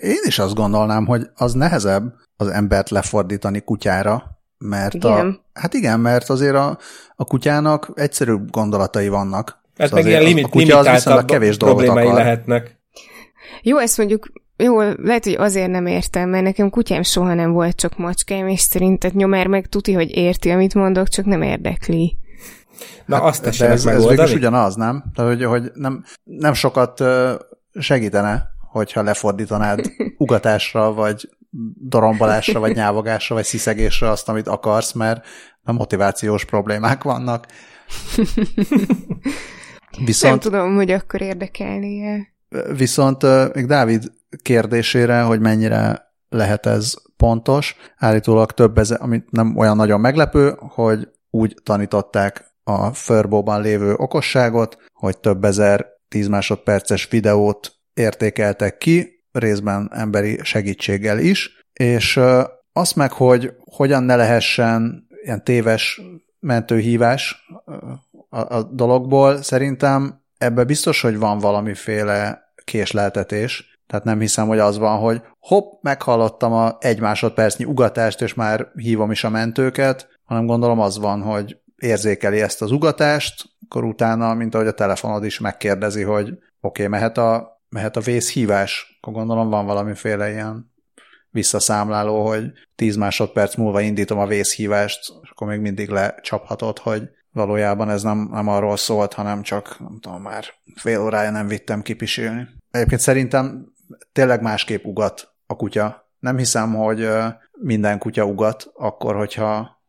Én is azt gondolnám, hogy az nehezebb az embert lefordítani kutyára, mert igen. a, hát igen, mert azért a, a kutyának egyszerű gondolatai vannak. Hát szóval meg ilyen limit, a kutya az viszonylag kevés problémái akar. lehetnek. Jó, ezt mondjuk jó, lehet, hogy azért nem értem, mert nekem kutyám soha nem volt, csak macskám, és szerinted nyomár meg tuti, hogy érti, amit mondok, csak nem érdekli. Na hát, azt de ez, ez végül ugyanaz, nem? Tehát, hogy, hogy nem, nem sokat segítene, hogyha lefordítanád ugatásra, vagy dorombolásra, vagy nyávogásra, vagy sziszegésre azt, amit akarsz, mert a motivációs problémák vannak. Viszont, nem tudom, hogy akkor érdekelnie. Viszont még Dávid kérdésére, hogy mennyire lehet ez pontos, állítólag több ezer, amit nem olyan nagyon meglepő, hogy úgy tanították a Furbóban lévő okosságot, hogy több ezer 10 másodperces videót értékeltek ki, részben emberi segítséggel is, és azt meg, hogy hogyan ne lehessen ilyen téves mentőhívás a, a dologból, szerintem ebbe biztos, hogy van valamiféle késleltetés, tehát nem hiszem, hogy az van, hogy hopp, meghallottam a egy másodpercnyi ugatást, és már hívom is a mentőket, hanem gondolom az van, hogy érzékeli ezt az ugatást, akkor utána, mint ahogy a telefonod is megkérdezi, hogy oké, okay, mehet a mehet a vészhívás, akkor gondolom van valamiféle ilyen visszaszámláló, hogy 10 másodperc múlva indítom a vészhívást, és akkor még mindig lecsaphatod, hogy valójában ez nem, nem arról szólt, hanem csak, nem tudom, már fél órája nem vittem kipisélni. Egyébként szerintem tényleg másképp ugat a kutya. Nem hiszem, hogy minden kutya ugat akkor, hogyha,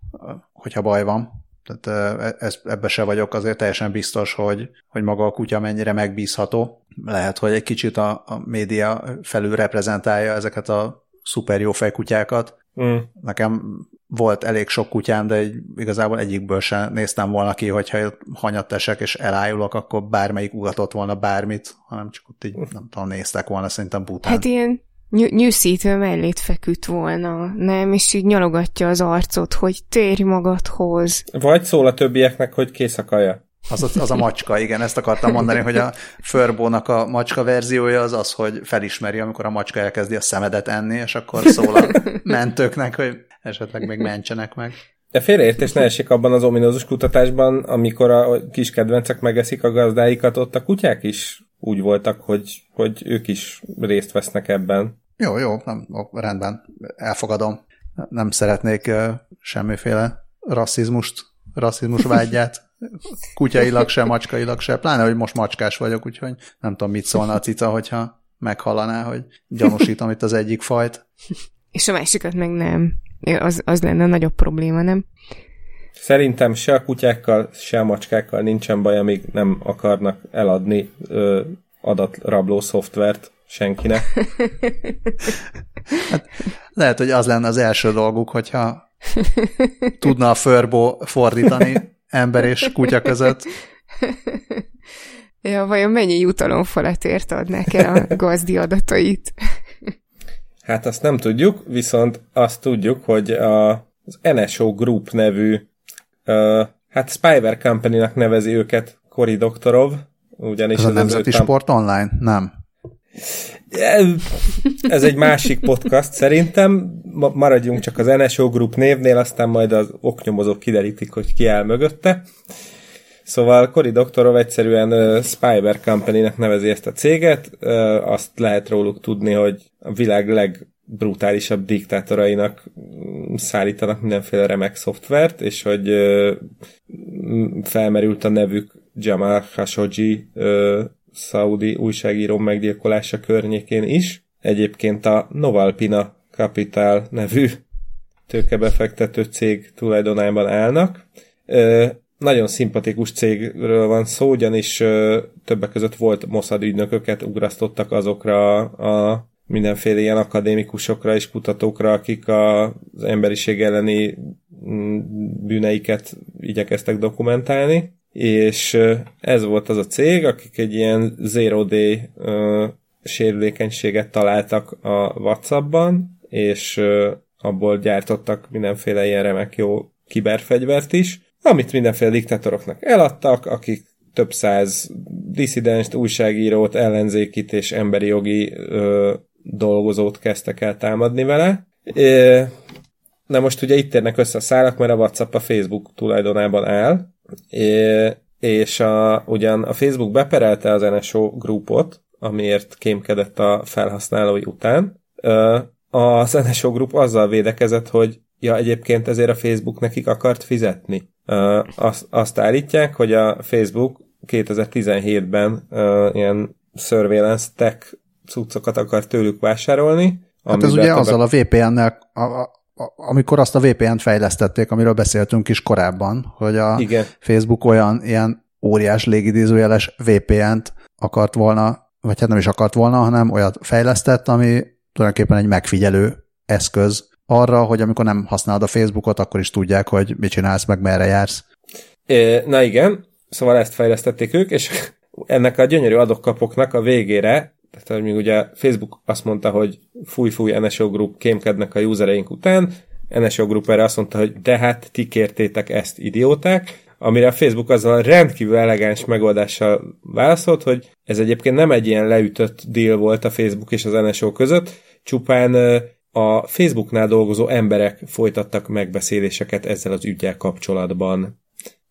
hogyha baj van. Tehát e, ez, ebbe se vagyok azért teljesen biztos, hogy, hogy maga a kutya mennyire megbízható. Lehet, hogy egy kicsit a, a média felül reprezentálja ezeket a szuper jó fejkutyákat. Mm. Nekem volt elég sok kutyám, de egy, igazából egyikből sem néztem volna ki, hogyha hanyat esek és elájulok, akkor bármelyik ugatott volna bármit, hanem csak ott így, nem tudom, néztek volna szerintem bután. Hát ilyen ny- nyűszítő mellét feküdt volna, nem? És így nyalogatja az arcot, hogy térj magadhoz. Vagy szól a többieknek, hogy kész a kaja. Az, az a macska, igen, ezt akartam mondani, hogy a Förbónak a macska verziója az az, hogy felismeri, amikor a macska elkezdi a szemedet enni, és akkor szól a mentőknek, hogy esetleg még mentsenek meg. De félreértés ne esik abban az ominózus kutatásban, amikor a kis kedvencek megeszik a gazdáikat, ott a kutyák is úgy voltak, hogy, hogy ők is részt vesznek ebben. Jó, jó, nem, rendben, elfogadom. Nem szeretnék uh, semmiféle rasszizmust, rasszizmus vágyát kutyailag se, macskailag se, pláne, hogy most macskás vagyok, úgyhogy nem tudom, mit szólna a cica, hogyha meghallaná, hogy gyanúsítom itt az egyik fajt. És a másikat meg nem. Az, az lenne a nagyobb probléma, nem? Szerintem se a kutyákkal, se a macskákkal nincsen baj, amíg nem akarnak eladni ö, adatrabló szoftvert senkinek. hát, lehet, hogy az lenne az első dolguk, hogyha tudna a förbó fordítani ember és kutya között. Ja, vajon mennyi jutalomfalatért adnák el a gazdi adatait? Hát azt nem tudjuk, viszont azt tudjuk, hogy a, az NSO Group nevű, uh, hát Spyware Company-nak nevezi őket Cory Doktorov, ugyanis ez a Nemzeti tam... Sport Online? Nem. Ez egy másik podcast szerintem. Maradjunk csak az NSO Group névnél, aztán majd az oknyomozók kiderítik, hogy ki áll mögötte. Szóval Cory Doktorov egyszerűen uh, Spyware Company-nek nevezi ezt a céget. Uh, azt lehet róluk tudni, hogy a világ legbrutálisabb diktátorainak szállítanak mindenféle remek szoftvert, és hogy uh, felmerült a nevük Jamal Khashoggi ö, szaudi újságíró meggyilkolása környékén is. Egyébként a Novalpina Capital nevű tőkebefektető cég tulajdonában állnak. Ö, nagyon szimpatikus cégről van szó, ugyanis ö, többek között volt Mossad ügynököket ugrasztottak azokra a mindenféle ilyen akadémikusokra és kutatókra, akik a, az emberiség elleni mm, bűneiket igyekeztek dokumentálni, és ez volt az a cég, akik egy ilyen zero day uh, sérülékenységet találtak a WhatsAppban, és uh, abból gyártottak mindenféle ilyen remek jó kiberfegyvert is, amit mindenféle diktátoroknak eladtak, akik több száz diszidenst, újságírót, ellenzékit és emberi jogi ö, dolgozót kezdtek el támadni vele. É, na most ugye itt érnek össze a szálak, mert a WhatsApp a Facebook tulajdonában áll, é, és a, ugyan a Facebook beperelte az NSO grupot, amiért kémkedett a felhasználói után. Az NSO grup azzal védekezett, hogy ja, egyébként ezért a Facebook nekik akart fizetni. Azt, azt állítják, hogy a Facebook 2017-ben ilyen surveillance tech cuccokat akar tőlük vásárolni. Hát ez ugye azzal a VPN-nel, a, a, amikor azt a VPN-t fejlesztették, amiről beszéltünk is korábban, hogy a Igen. Facebook olyan ilyen óriás légidézőjeles VPN-t akart volna, vagy hát nem is akart volna, hanem olyat fejlesztett, ami tulajdonképpen egy megfigyelő eszköz arra, hogy amikor nem használod a Facebookot, akkor is tudják, hogy mit csinálsz, meg merre jársz. Na igen, szóval ezt fejlesztették ők, és ennek a gyönyörű adokkapoknak a végére tehát, még ugye Facebook azt mondta, hogy fúj-fúj NSO Group kémkednek a usereink után, NSO Group erre azt mondta, hogy de hát ti kértétek ezt, idióták, amire a Facebook azzal rendkívül elegáns megoldással válaszolt, hogy ez egyébként nem egy ilyen leütött deal volt a Facebook és az NSO között, csupán a Facebooknál dolgozó emberek folytattak megbeszéléseket ezzel az ügyel kapcsolatban.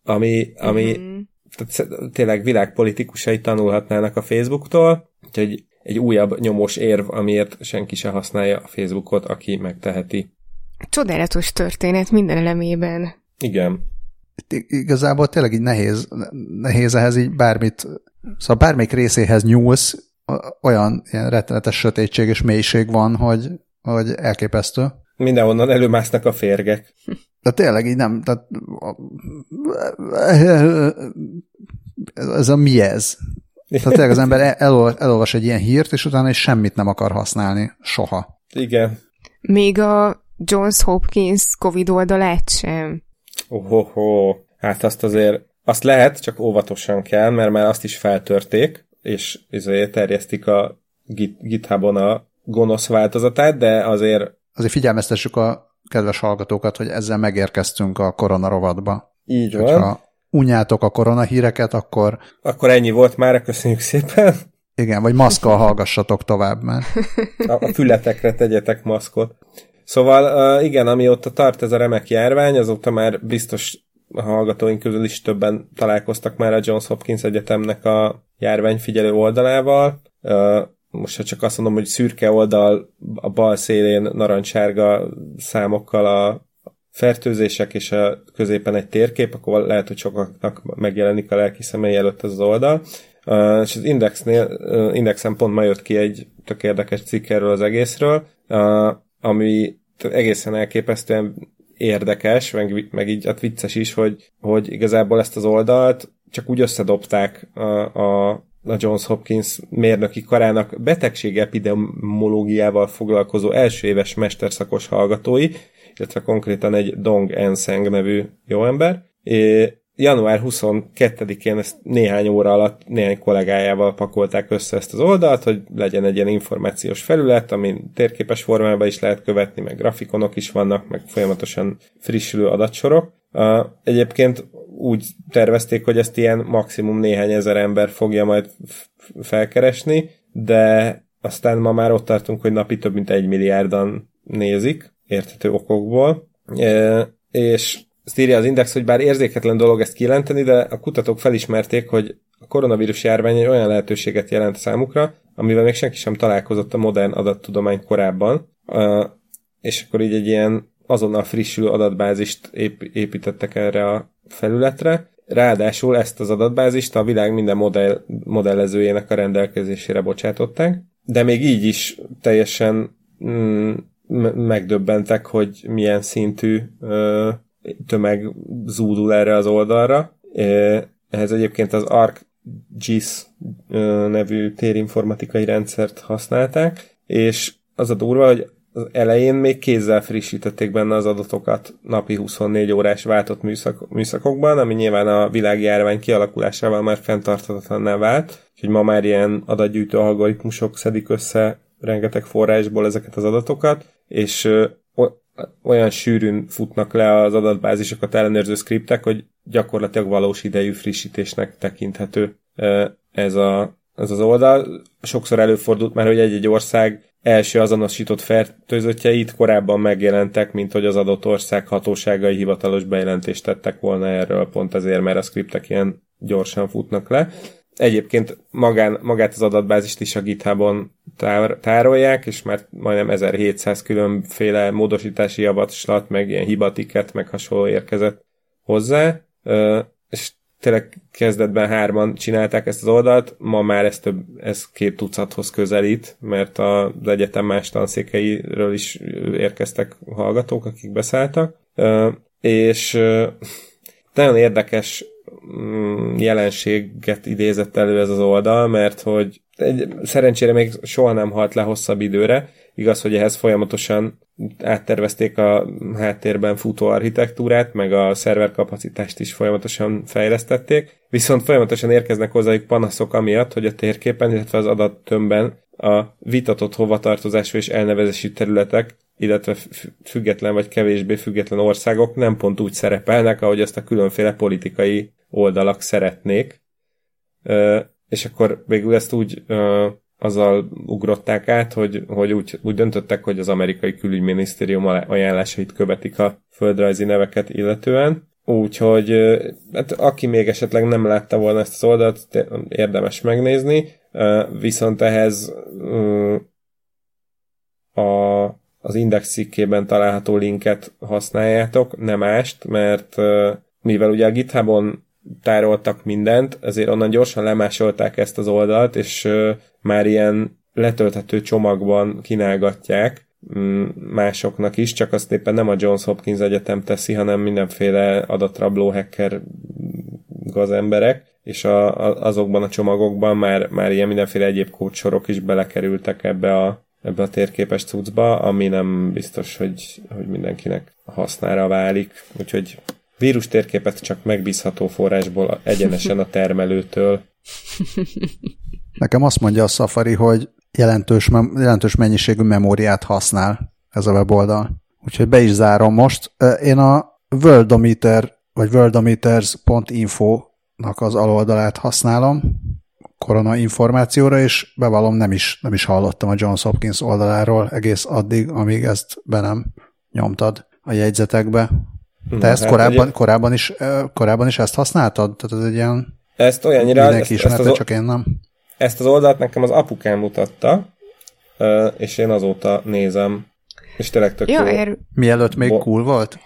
Ami, ami mm-hmm. tehát tényleg világpolitikusai tanulhatnának a Facebooktól, úgyhogy egy újabb nyomós érv, amiért senki se használja a Facebookot, aki megteheti. Csodálatos történet minden elemében. Igen. Igazából tényleg így nehéz, nehéz ehhez így bármit, szóval bármelyik részéhez nyúlsz, olyan ilyen rettenetes sötétség és mélység van, hogy, hogy elképesztő. Mindenhonnan előmásznak a férgek. De tényleg így nem, tehát ez a mi ez? Tehát tényleg az ember elol, elolvas egy ilyen hírt, és utána is semmit nem akar használni. Soha. Igen. Még a Johns Hopkins Covid oldalát sem. Ohoho. Hát azt azért, azt lehet, csak óvatosan kell, mert már azt is feltörték, és ezért terjesztik a GitHubon a gonosz változatát, de azért... Azért figyelmeztessük a kedves hallgatókat, hogy ezzel megérkeztünk a koronarovatba. Így van. Hogyha unyátok a koronahíreket, akkor... Akkor ennyi volt már, köszönjük szépen. Igen, vagy maszkkal hallgassatok tovább már. A, a fületekre tegyetek maszkot. Szóval igen, amióta tart ez a remek járvány, azóta már biztos a hallgatóink közül is többen találkoztak már a Johns Hopkins Egyetemnek a járványfigyelő oldalával. Most ha csak azt mondom, hogy szürke oldal a bal szélén narancsárga számokkal a fertőzések és a középen egy térkép, akkor lehet, hogy sokaknak megjelenik a lelki személy előtt az oldal. És az Indexnél, Indexen pont ma jött ki egy tök érdekes cikk erről az egészről, ami egészen elképesztően érdekes, meg, meg így hát vicces is, hogy, hogy igazából ezt az oldalt csak úgy összedobták a, a, a Johns Hopkins mérnöki karának betegség epidemiológiával foglalkozó első éves mesterszakos hallgatói, illetve konkrétan egy Dong Enseng nevű jó ember. Január 22-én ezt néhány óra alatt néhány kollégájával pakolták össze ezt az oldalt, hogy legyen egy ilyen információs felület, amin térképes formában is lehet követni, meg grafikonok is vannak, meg folyamatosan frissülő adatsorok. Egyébként úgy tervezték, hogy ezt ilyen maximum néhány ezer ember fogja majd felkeresni, de aztán ma már ott tartunk, hogy napi több mint egy milliárdan nézik, érthető okokból, és ezt írja az Index, hogy bár érzéketlen dolog ezt kijelenteni, de a kutatók felismerték, hogy a koronavírus járvány egy olyan lehetőséget jelent számukra, amivel még senki sem találkozott a modern adattudomány korábban, és akkor így egy ilyen azonnal frissülő adatbázist ép, építettek erre a felületre. Ráadásul ezt az adatbázist a világ minden modell, modellezőjének a rendelkezésére bocsátották, de még így is teljesen mm, megdöbbentek, hogy milyen szintű ö, tömeg zúdul erre az oldalra. Ehhez egyébként az ArcGIS nevű térinformatikai rendszert használták, és az a durva, hogy az elején még kézzel frissítették benne az adatokat napi 24 órás váltott műszak, műszakokban, ami nyilván a világjárvány kialakulásával már fenntarthatatlanná vált, úgyhogy ma már ilyen adatgyűjtő algoritmusok szedik össze rengeteg forrásból ezeket az adatokat, és olyan sűrűn futnak le az adatbázisokat ellenőrző skriptek, hogy gyakorlatilag valós idejű frissítésnek tekinthető ez, a, ez az oldal. Sokszor előfordult már, hogy egy-egy ország első azonosított fertőzöttjeit korábban megjelentek, mint hogy az adott ország hatóságai hivatalos bejelentést tettek volna erről, pont ezért, mert a skriptek ilyen gyorsan futnak le. Egyébként magán, magát az adatbázist is a GitHubon tár, tárolják, és már majdnem 1700 különféle módosítási javaslat, meg ilyen hibatiket, meg hasonló érkezett hozzá, és tényleg kezdetben hárman csinálták ezt az oldalt, ma már ez, több, ez két tucathoz közelít, mert az egyetem más tanszékeiről is érkeztek hallgatók, akik beszálltak, és nagyon érdekes mm, jelenséget idézett elő ez az oldal, mert hogy egy, szerencsére még soha nem halt le hosszabb időre, igaz, hogy ehhez folyamatosan áttervezték a háttérben futó architektúrát, meg a szerverkapacitást is folyamatosan fejlesztették, viszont folyamatosan érkeznek hozzájuk panaszok amiatt, hogy a térképen, illetve az adattömbben a vitatott hovatartozású és elnevezési területek, illetve független vagy kevésbé független országok nem pont úgy szerepelnek, ahogy ezt a különféle politikai oldalak szeretnék. És akkor végül ezt úgy azzal ugrották át, hogy, hogy úgy, úgy döntöttek, hogy az amerikai külügyminisztérium ajánlásait követik a földrajzi neveket illetően. Úgyhogy hát aki még esetleg nem látta volna ezt az oldalt, érdemes megnézni, viszont ehhez a, az index cikkében található linket használjátok, nem mást, mert mivel ugye a GitHubon tároltak mindent, ezért onnan gyorsan lemásolták ezt az oldalt, és már ilyen letölthető csomagban kínálgatják mm, másoknak is, csak azt éppen nem a Johns Hopkins Egyetem teszi, hanem mindenféle adatrabló hacker gazemberek, és a, a, azokban a csomagokban már, már ilyen mindenféle egyéb kódsorok is belekerültek ebbe a, ebbe a térképes cuccba, ami nem biztos, hogy, hogy mindenkinek hasznára válik. Úgyhogy vírus térképet csak megbízható forrásból egyenesen a termelőtől. Nekem azt mondja a Safari, hogy jelentős, jelentős mennyiségű memóriát használ ez a weboldal. Úgyhogy be is zárom most. Én a Worldometer, vagy worldometers.info-nak az aloldalát használom korona információra, és bevallom, nem is, nem is hallottam a Johns Hopkins oldaláról egész addig, amíg ezt be nem nyomtad a jegyzetekbe. Te ezt hát korábban, ugye... korábban, is, korábban is ezt használtad? Tehát ez egy ilyen... Ezt olyannyira... Mindenki ezt, ismerte, ezt az, csak én nem. Ezt az oldalt nekem az apukám mutatta, és én azóta nézem. És tényleg tök ja, jó. Er... Mielőtt még Bo- cool volt?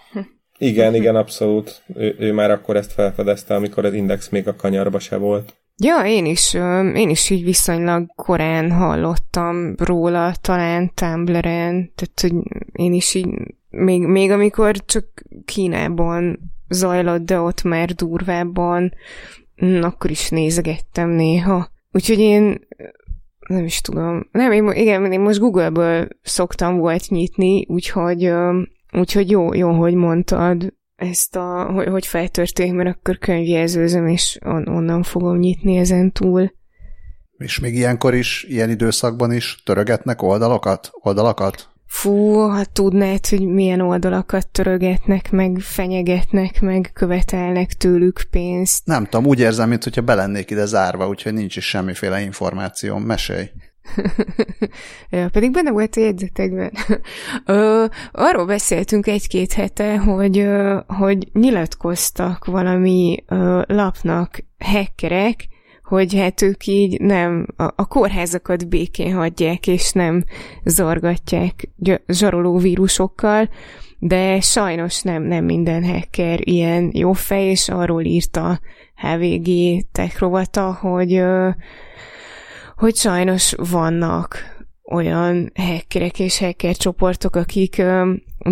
Igen, igen, abszolút. Ő, ő már akkor ezt felfedezte, amikor az Index még a kanyarba se volt. Ja, én is, én is így viszonylag korán hallottam róla, talán Tumblr-en, tehát hogy én is így, még, még amikor csak Kínában zajlott, de ott már durvábban, mm, akkor is nézegettem néha. Úgyhogy én nem is tudom. Nem, én, igen, én most Google-ből szoktam volt nyitni, úgyhogy, úgyhogy jó, jó, hogy mondtad ezt a, hogy, hogy feltörték, mert akkor könyvjelzőzöm, és on, onnan fogom nyitni ezen túl. És még ilyenkor is, ilyen időszakban is törögetnek oldalakat? oldalakat? Fú, ha tudnád, hogy milyen oldalakat törögetnek, meg fenyegetnek, meg követelnek tőlük pénzt. Nem tudom, úgy érzem, mintha belennék ide zárva, úgyhogy nincs is semmiféle információ. Mesélj! ja, pedig benne volt a jegyzetekben. Ö, arról beszéltünk egy-két hete, hogy, ö, hogy nyilatkoztak valami ö, lapnak hackerek, hogy hát ők így nem, a, a kórházakat békén hagyják, és nem zargatják zsaroló vírusokkal, de sajnos nem, nem minden hacker ilyen jó fej, és arról írta HVG tech rovata, hogy, hogy sajnos vannak olyan hackerek és hacker csoportok, akik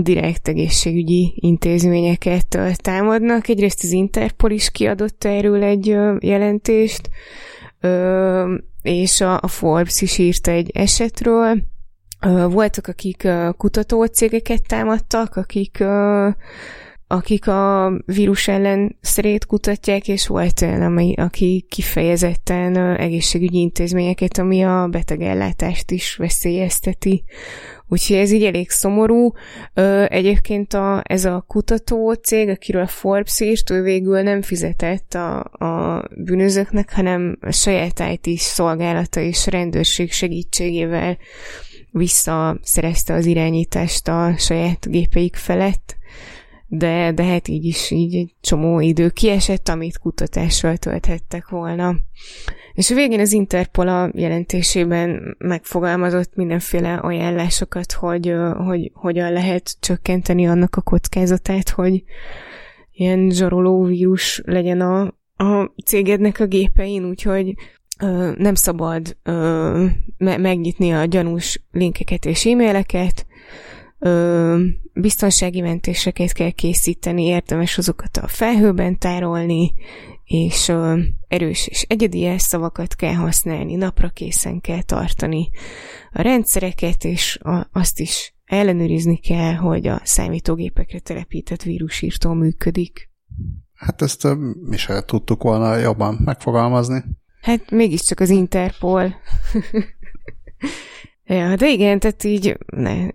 direkt egészségügyi intézményeket támadnak. Egyrészt az Interpol is kiadott erről egy jelentést, és a Forbes is írt egy esetről. Voltak, akik kutatócégeket támadtak, akik akik a vírus ellen szerét kutatják, és volt olyan, ami, aki kifejezetten egészségügyi intézményeket, ami a betegellátást is veszélyezteti. Úgyhogy ez így elég szomorú. Egyébként a, ez a kutató cég, akiről a Forbes írt, ő végül nem fizetett a, a bűnözőknek, hanem a saját IT szolgálata és rendőrség segítségével visszaszerezte az irányítást a saját gépeik felett de, de hát így is így egy csomó idő kiesett, amit kutatással tölthettek volna. És a végén az Interpol a jelentésében megfogalmazott mindenféle ajánlásokat, hogy, hogy hogyan lehet csökkenteni annak a kockázatát, hogy ilyen zsaroló vírus legyen a, a cégednek a gépein, úgyhogy ö, nem szabad ö, me- megnyitni a gyanús linkeket és e-maileket, ö, biztonsági mentéseket kell készíteni, érdemes azokat a felhőben tárolni, és ö, erős és egyedi jelszavakat kell használni, napra készen kell tartani a rendszereket, és a, azt is ellenőrizni kell, hogy a számítógépekre telepített vírusírtó működik. Hát ezt mi sem tudtuk volna jobban megfogalmazni. Hát mégiscsak az Interpol. ja, de igen, tehát így ne,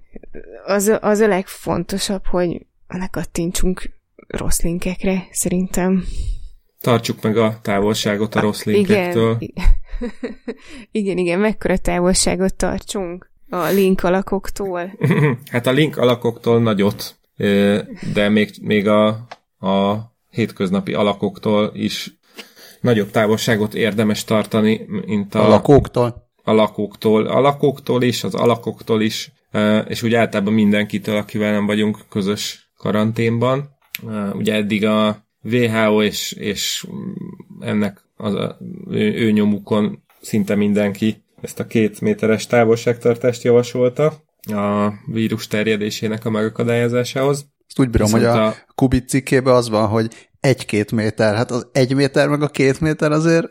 az, az a legfontosabb, hogy ne kattintsunk rossz linkekre, szerintem. Tartsuk meg a távolságot a rossz linkektől. Igen, igen, igen, mekkora távolságot tartsunk a link alakoktól? hát a link alakoktól nagyot, de még, még a, a hétköznapi alakoktól is nagyobb távolságot érdemes tartani, mint a... A lakóktól? A lakóktól. A lakóktól is, az alakoktól is, és úgy általában mindenkitől, akivel nem vagyunk közös karanténban. Ugye eddig a WHO és, és ennek az a, ő, ő nyomukon szinte mindenki ezt a két méteres távolságtartást javasolta a vírus terjedésének a megakadályozásához. Ezt úgy bírom, Viszont hogy a, a Kubit cikkében az van, hogy egy-két méter. Hát az egy méter meg a két méter azért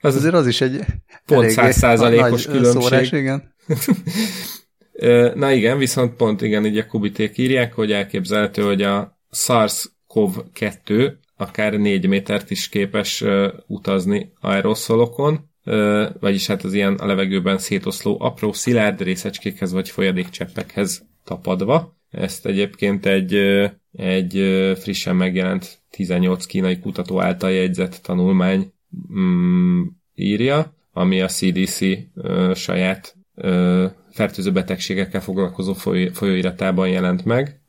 az, azért az is egy pont száz százalékos különbség. Szórás, igen. Na igen, viszont pont igen, így a kubiték írják, hogy elképzelhető, hogy a SARS-CoV-2 akár négy métert is képes uh, utazni aeroszolokon, uh, vagyis hát az ilyen a levegőben szétoszló apró szilárd részecskékhez vagy folyadékcseppekhez tapadva. Ezt egyébként egy, uh, egy uh, frissen megjelent 18 kínai kutató által jegyzett tanulmány mm, írja, ami a CDC uh, saját fertőző betegségekkel foglalkozó foly, folyóiratában jelent meg,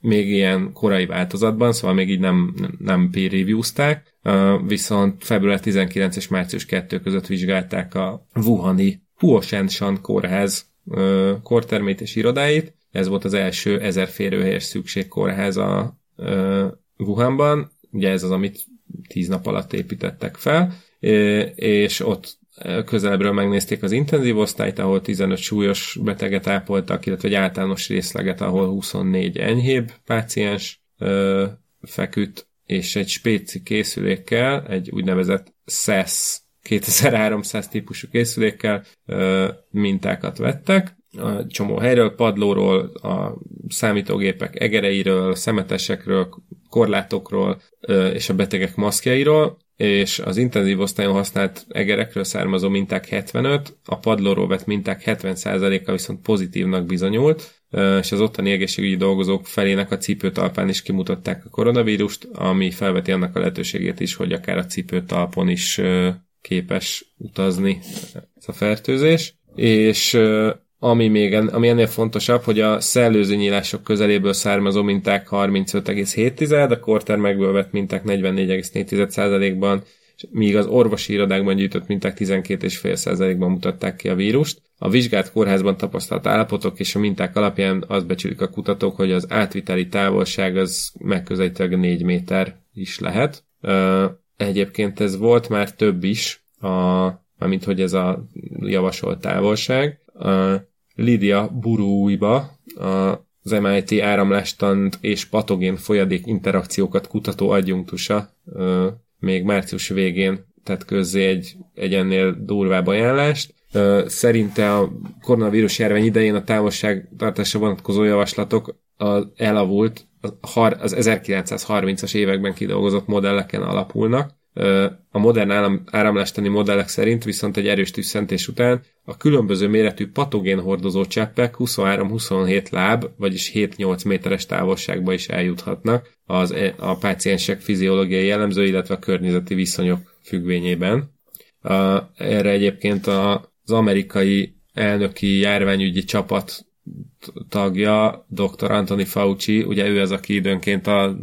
még ilyen korai változatban, szóval még így nem, nem peer review-zták, viszont február 19 és március 2 között vizsgálták a Wuhani Huoshenshan kórház kortermét és irodáit. Ez volt az első ezer férőhelyes szükségkórház a Wuhanban, ugye ez az, amit tíz nap alatt építettek fel, és ott közelebbről megnézték az intenzív osztályt, ahol 15 súlyos beteget ápoltak, illetve egy általános részleget, ahol 24 enyhébb páciens ö, feküdt, és egy spéci készülékkel, egy úgynevezett SES 2300 típusú készülékkel ö, mintákat vettek, a csomó helyről, padlóról, a számítógépek egereiről, szemetesekről, korlátokról ö, és a betegek maszkjairól, és az intenzív osztályon használt egerekről származó minták 75, a padlóról vett minták 70%-a viszont pozitívnak bizonyult, és az ottani egészségügyi dolgozók felének a cipőtalpán is kimutatták a koronavírust, ami felveti annak a lehetőségét is, hogy akár a cipőtalpon is képes utazni ez a fertőzés. És ami még ami ennél fontosabb, hogy a szellőző nyílások közeléből származó minták 35,7, a kortermekből vett minták 44,4%-ban míg az orvosi irodákban gyűjtött minták 12,5%-ban mutatták ki a vírust. A vizsgált kórházban tapasztalt állapotok és a minták alapján azt becsülik a kutatók, hogy az átviteli távolság az megközelítőleg 4 méter is lehet. Egyébként ez volt már több is, a, mint hogy ez a javasolt távolság. Lydia Burújba, az MIT áramlástant és patogén folyadék interakciókat kutató adjunktusa még március végén tett közzé egy, egy ennél durvább ajánlást. Szerinte a koronavírus járvány idején a távolságtartásra vonatkozó javaslatok az elavult, az 1930-as években kidolgozott modelleken alapulnak. A modern áram, modellek szerint viszont egy erős tüsszentés után a különböző méretű patogén hordozó cseppek 23-27 láb, vagyis 7-8 méteres távolságba is eljuthatnak az, e, a páciensek fiziológiai jellemző, illetve a környezeti viszonyok függvényében. Erre egyébként az amerikai elnöki járványügyi csapat tagja, dr. Anthony Fauci, ugye ő az, aki időnként a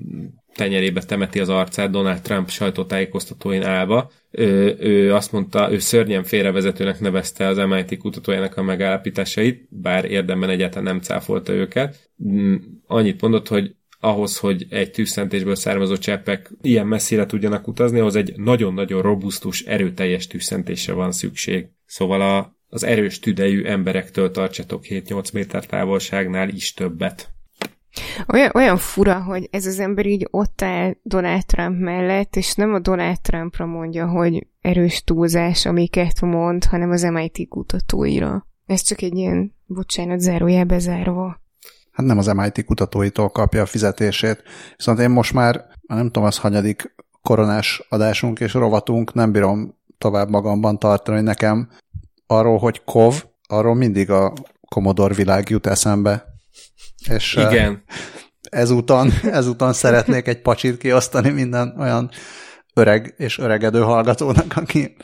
tenyerébe temeti az arcát Donald Trump sajtótájékoztatóin állva. Ő, ő azt mondta, ő szörnyen félrevezetőnek nevezte az MIT kutatójának a megállapításait, bár érdemben egyáltalán nem cáfolta őket. Mm, annyit mondott, hogy ahhoz, hogy egy tűzszentésből származó cseppek ilyen messzire tudjanak utazni, ahhoz egy nagyon-nagyon robusztus, erőteljes tűzszentésre van szükség. Szóval a, az erős tüdejű emberektől tartsatok 7-8 méter távolságnál is többet. Olyan, olyan fura, hogy ez az ember így ott áll Donald Trump mellett, és nem a Donald Trumpra mondja, hogy erős túlzás, amiket mond, hanem az MIT kutatóira. Ez csak egy ilyen, bocsánat, zárójelbe zárva. Hát nem az MIT kutatóitól kapja a fizetését, viszont én most már, nem tudom, az hanyadik koronás adásunk és rovatunk, nem bírom tovább magamban tartani, nekem arról, hogy KOV, arról mindig a Commodore világ jut eszembe. És Igen. Ezúton, ezúton szeretnék egy pacsit kiosztani minden olyan öreg és öregedő hallgatónak, aki,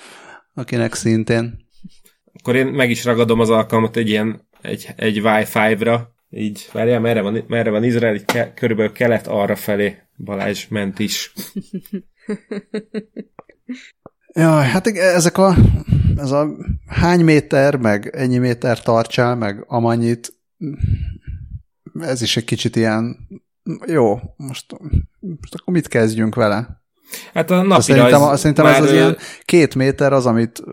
akinek szintén. Akkor én meg is ragadom az alkalmat egy ilyen, egy, egy Wi-Fi-ra, így, várjál, merre van, merre van Izrael, így ke, körülbelül kelet arra felé Balázs ment is. Jaj, hát ezek a, ez a hány méter, meg ennyi méter tartsál, meg amannyit, ez is egy kicsit ilyen, jó, most, most akkor mit kezdjünk vele? Hát a napi Szerintem, rajz szerintem ez az ő... ilyen két méter az, amit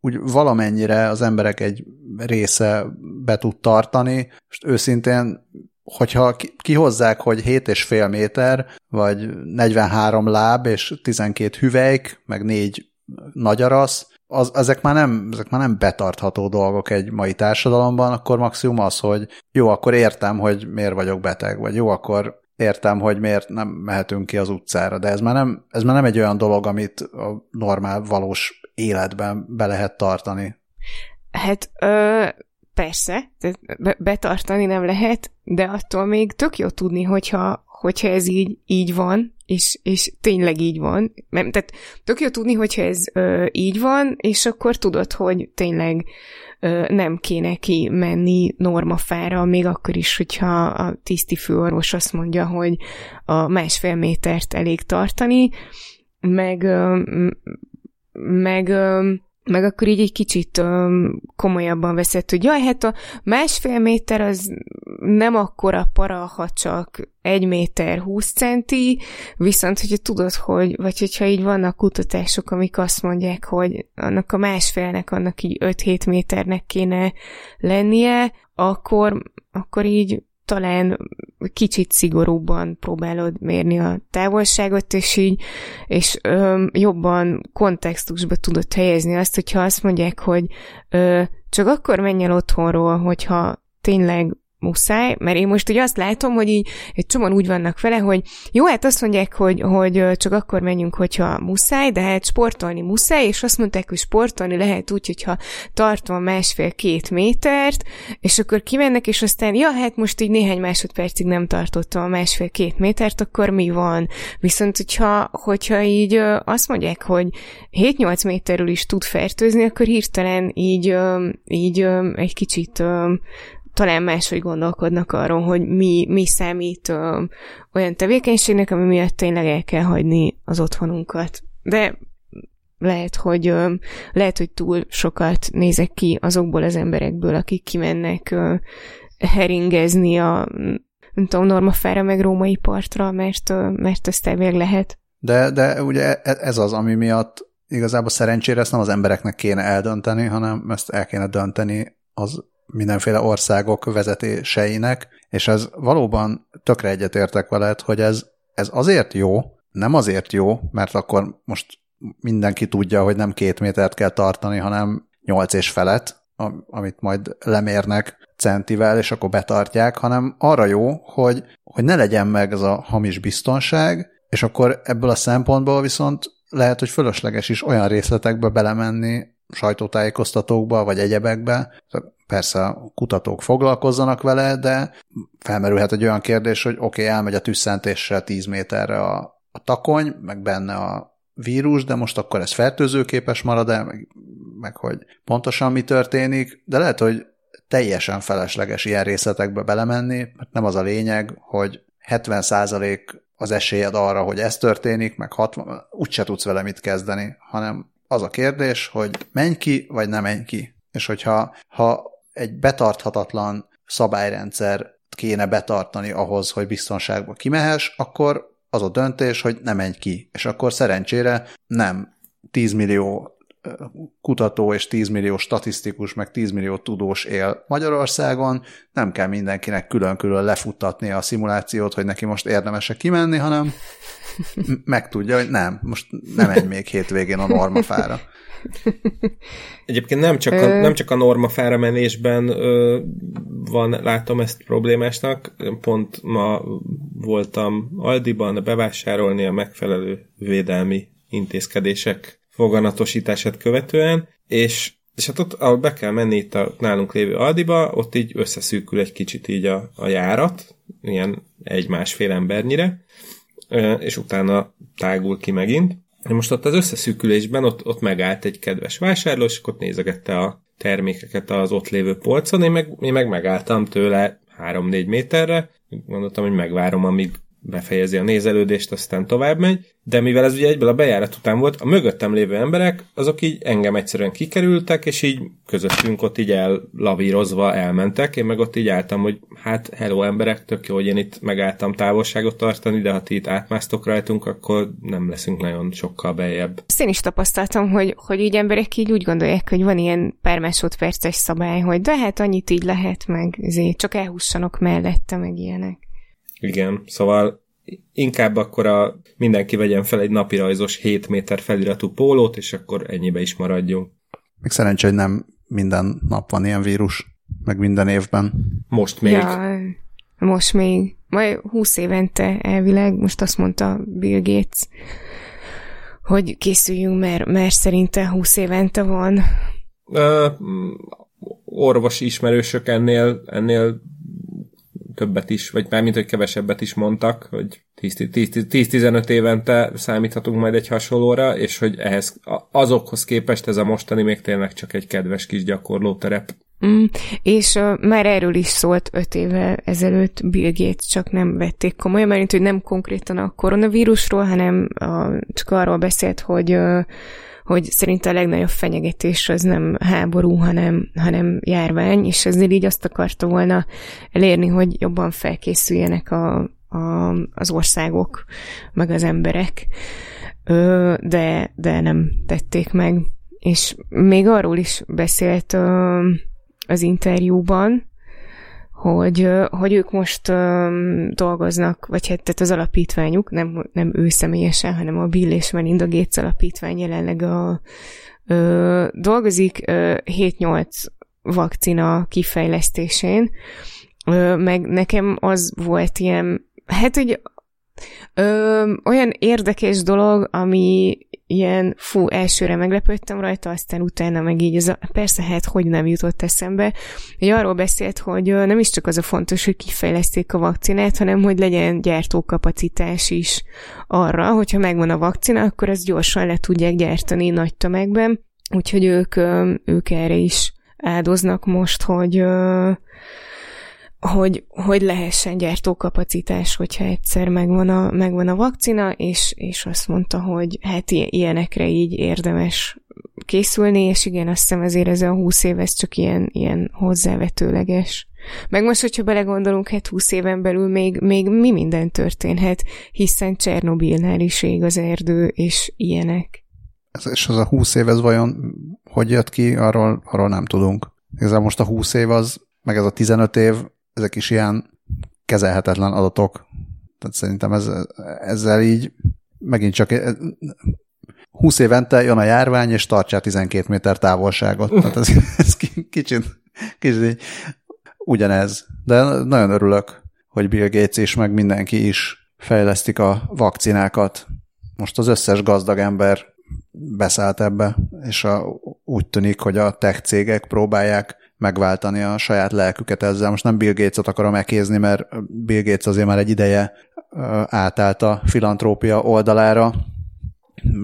úgy valamennyire az emberek egy része be tud tartani. Most őszintén, hogyha kihozzák, hogy 7,5 méter, vagy 43 láb, és 12 hüvelyk, meg 4 nagyarasz, az, ezek, már nem, ezek már nem betartható dolgok egy mai társadalomban, akkor maximum az, hogy jó, akkor értem, hogy miért vagyok beteg, vagy jó, akkor értem, hogy miért nem mehetünk ki az utcára, de ez már nem, ez már nem egy olyan dolog, amit a normál, valós életben be lehet tartani. Hát ö, persze, betartani nem lehet, de attól még tök jó tudni, hogyha, hogyha ez így, így van, és, és tényleg így van. Mert, tehát tök jó tudni, hogyha ez ö, így van, és akkor tudod, hogy tényleg ö, nem kéne ki menni normafára, még akkor is, hogyha a tiszti főorvos azt mondja, hogy a másfél métert elég tartani, meg, ö, meg ö, meg akkor így egy kicsit um, komolyabban veszed, hogy jaj, hát a másfél méter az nem akkora para, ha csak egy méter húsz centi, viszont hogyha tudod, hogy, vagy hogyha így vannak kutatások, amik azt mondják, hogy annak a másfélnek, annak így 5-7 méternek kéne lennie, akkor, akkor így talán kicsit szigorúbban próbálod mérni a távolságot, és így, és ö, jobban kontextusba tudod helyezni azt, hogyha azt mondják, hogy ö, csak akkor menj el otthonról, hogyha tényleg muszáj, mert én most ugye azt látom, hogy így egy csomóan úgy vannak vele, hogy jó, hát azt mondják, hogy, hogy csak akkor menjünk, hogyha muszáj, de hát sportolni muszáj, és azt mondták, hogy sportolni lehet úgy, hogyha tartva másfél-két métert, és akkor kimennek, és aztán, ja, hát most így néhány másodpercig nem tartottam a másfél-két métert, akkor mi van? Viszont, hogyha, hogyha így azt mondják, hogy 7-8 méterről is tud fertőzni, akkor hirtelen így, így egy kicsit talán máshogy gondolkodnak arról, hogy mi, mi számít ö, olyan tevékenységnek, ami miatt tényleg el kell hagyni az otthonunkat. De lehet, hogy lehet, hogy túl sokat nézek ki azokból az emberekből, akik kimennek heringezni a nem tudom, normafára meg római partra, mert, mert ezt elvég lehet. De, de ugye e, ez az, ami miatt igazából szerencsére ezt nem az embereknek kéne eldönteni, hanem ezt el kéne dönteni az mindenféle országok vezetéseinek, és ez valóban tökre egyetértek veled, hogy ez, ez azért jó, nem azért jó, mert akkor most mindenki tudja, hogy nem két métert kell tartani, hanem nyolc és felett, amit majd lemérnek centivel, és akkor betartják, hanem arra jó, hogy, hogy ne legyen meg ez a hamis biztonság, és akkor ebből a szempontból viszont lehet, hogy fölösleges is olyan részletekbe belemenni, sajtótájékoztatókba, vagy egyebekbe. Persze a kutatók foglalkozzanak vele, de felmerülhet egy olyan kérdés, hogy oké, okay, elmegy a tüsszentéssel 10 méterre a, a takony, meg benne a vírus, de most akkor ez fertőzőképes marad-e, meg, meg hogy pontosan mi történik, de lehet, hogy teljesen felesleges ilyen részletekbe belemenni, mert nem az a lényeg, hogy 70% az esélyed arra, hogy ez történik, meg 60, úgyse tudsz vele mit kezdeni, hanem az a kérdés, hogy menj ki, vagy nem menj ki. És hogyha ha egy betarthatatlan szabályrendszer kéne betartani ahhoz, hogy biztonságba kimehess, akkor az a döntés, hogy ne menj ki. És akkor szerencsére nem 10 millió kutató és 10 millió statisztikus, meg 10 millió tudós él Magyarországon, nem kell mindenkinek külön-külön lefuttatni a szimulációt, hogy neki most érdemese kimenni, hanem megtudja, hogy nem, most nem menj még hétvégén a normafára. Egyébként nem csak a, nem csak a normafára menésben ö, van, látom ezt problémásnak, pont ma voltam Aldiban bevásárolni a megfelelő védelmi intézkedések foganatosítását követően, és, és hát ott, ahol be kell menni itt a nálunk lévő Aldiba, ott így összeszűkül egy kicsit így a, a járat, ilyen egy-másfél embernyire, és utána tágul ki megint. Most ott az összeszűkülésben ott, ott megállt egy kedves vásárló, és ott nézegette a termékeket az ott lévő polcon, én meg, én meg megálltam tőle 3-4 méterre, gondoltam, hogy megvárom, amíg befejezi a nézelődést, aztán tovább megy, de mivel ez ugye egyből a bejárat után volt, a mögöttem lévő emberek, azok így engem egyszerűen kikerültek, és így közöttünk ott így ellavírozva elmentek, én meg ott így álltam, hogy hát hello emberek, tök jó, hogy én itt megálltam távolságot tartani, de ha ti itt átmásztok rajtunk, akkor nem leszünk nagyon sokkal bejebb. Ezt én is tapasztaltam, hogy, hogy így emberek így úgy gondolják, hogy van ilyen pár másodperces szabály, hogy de hát annyit így lehet, meg azért csak elhussanak mellette, meg ilyenek. Igen, szóval inkább akkor a, mindenki vegyen fel egy napirajzos 7 méter feliratú pólót, és akkor ennyibe is maradjunk. Még szerencsé, hogy nem minden nap van ilyen vírus, meg minden évben. Most még. Ja, most még. Majd 20 évente elvileg, most azt mondta Bill Gates, hogy készüljünk, mert, mert szerinte 20 évente van. Uh, orvosi ismerősök ennél, ennél többet is, vagy mármint, hogy kevesebbet is mondtak, hogy 10-15 évente számíthatunk majd egy hasonlóra, és hogy ehhez azokhoz képest ez a mostani még tényleg csak egy kedves kis gyakorlóterep. Mm, és uh, már erről is szólt öt évvel ezelőtt Bill Gates, csak nem vették komolyan, mert hogy nem konkrétan a koronavírusról, hanem uh, csak arról beszélt, hogy uh, hogy szerinte a legnagyobb fenyegetés az nem háború, hanem, hanem járvány, és ezzel így azt akarta volna elérni, hogy jobban felkészüljenek a, a, az országok, meg az emberek, Ö, de, de nem tették meg. És még arról is beszélt ö, az interjúban, hogy, hogy ők most dolgoznak, vagy hát tehát az alapítványuk, nem, nem ő személyesen, hanem a Bill és Melinda Gates alapítvány jelenleg a, ö, dolgozik ö, 7-8 vakcina kifejlesztésén, ö, meg nekem az volt ilyen, hát hogy ö, olyan érdekes dolog, ami ilyen, fú, elsőre meglepődtem rajta, aztán utána meg így, ez a, persze, hát hogy nem jutott eszembe, hogy arról beszélt, hogy nem is csak az a fontos, hogy kifejleszték a vakcinát, hanem hogy legyen gyártókapacitás is arra, hogyha megvan a vakcina, akkor ezt gyorsan le tudják gyártani nagy tömegben, úgyhogy ők, ők erre is áldoznak most, hogy hogy, hogy lehessen gyártókapacitás, hogyha egyszer megvan a, megvan a vakcina, és, és azt mondta, hogy hát ilyenekre így érdemes készülni, és igen, azt hiszem ezért ez a 20 év, ez csak ilyen, ilyen hozzávetőleges. Meg most, hogyha belegondolunk, hát 20 éven belül még, még mi minden történhet, hiszen Csernobilnál is ég az erdő, és ilyenek. Ez, és az a 20 év, ez vajon hogy jött ki, arról, arról nem tudunk. Igazából most a 20 év az, meg ez a 15 év, ezek is ilyen kezelhetetlen adatok. Tehát szerintem ez, ezzel így megint csak 20 évente jön a járvány, és tartja 12 méter távolságot. Tehát ez, ez kicsit, kicsit ugyanez. De nagyon örülök, hogy Bill Gates is, meg mindenki is fejlesztik a vakcinákat. Most az összes gazdag ember beszállt ebbe, és a, úgy tűnik, hogy a tech cégek próbálják megváltani a saját lelküket ezzel. Most nem Bill Gates-ot akarom ekézni, mert Bill Gates azért már egy ideje átállt a filantrópia oldalára.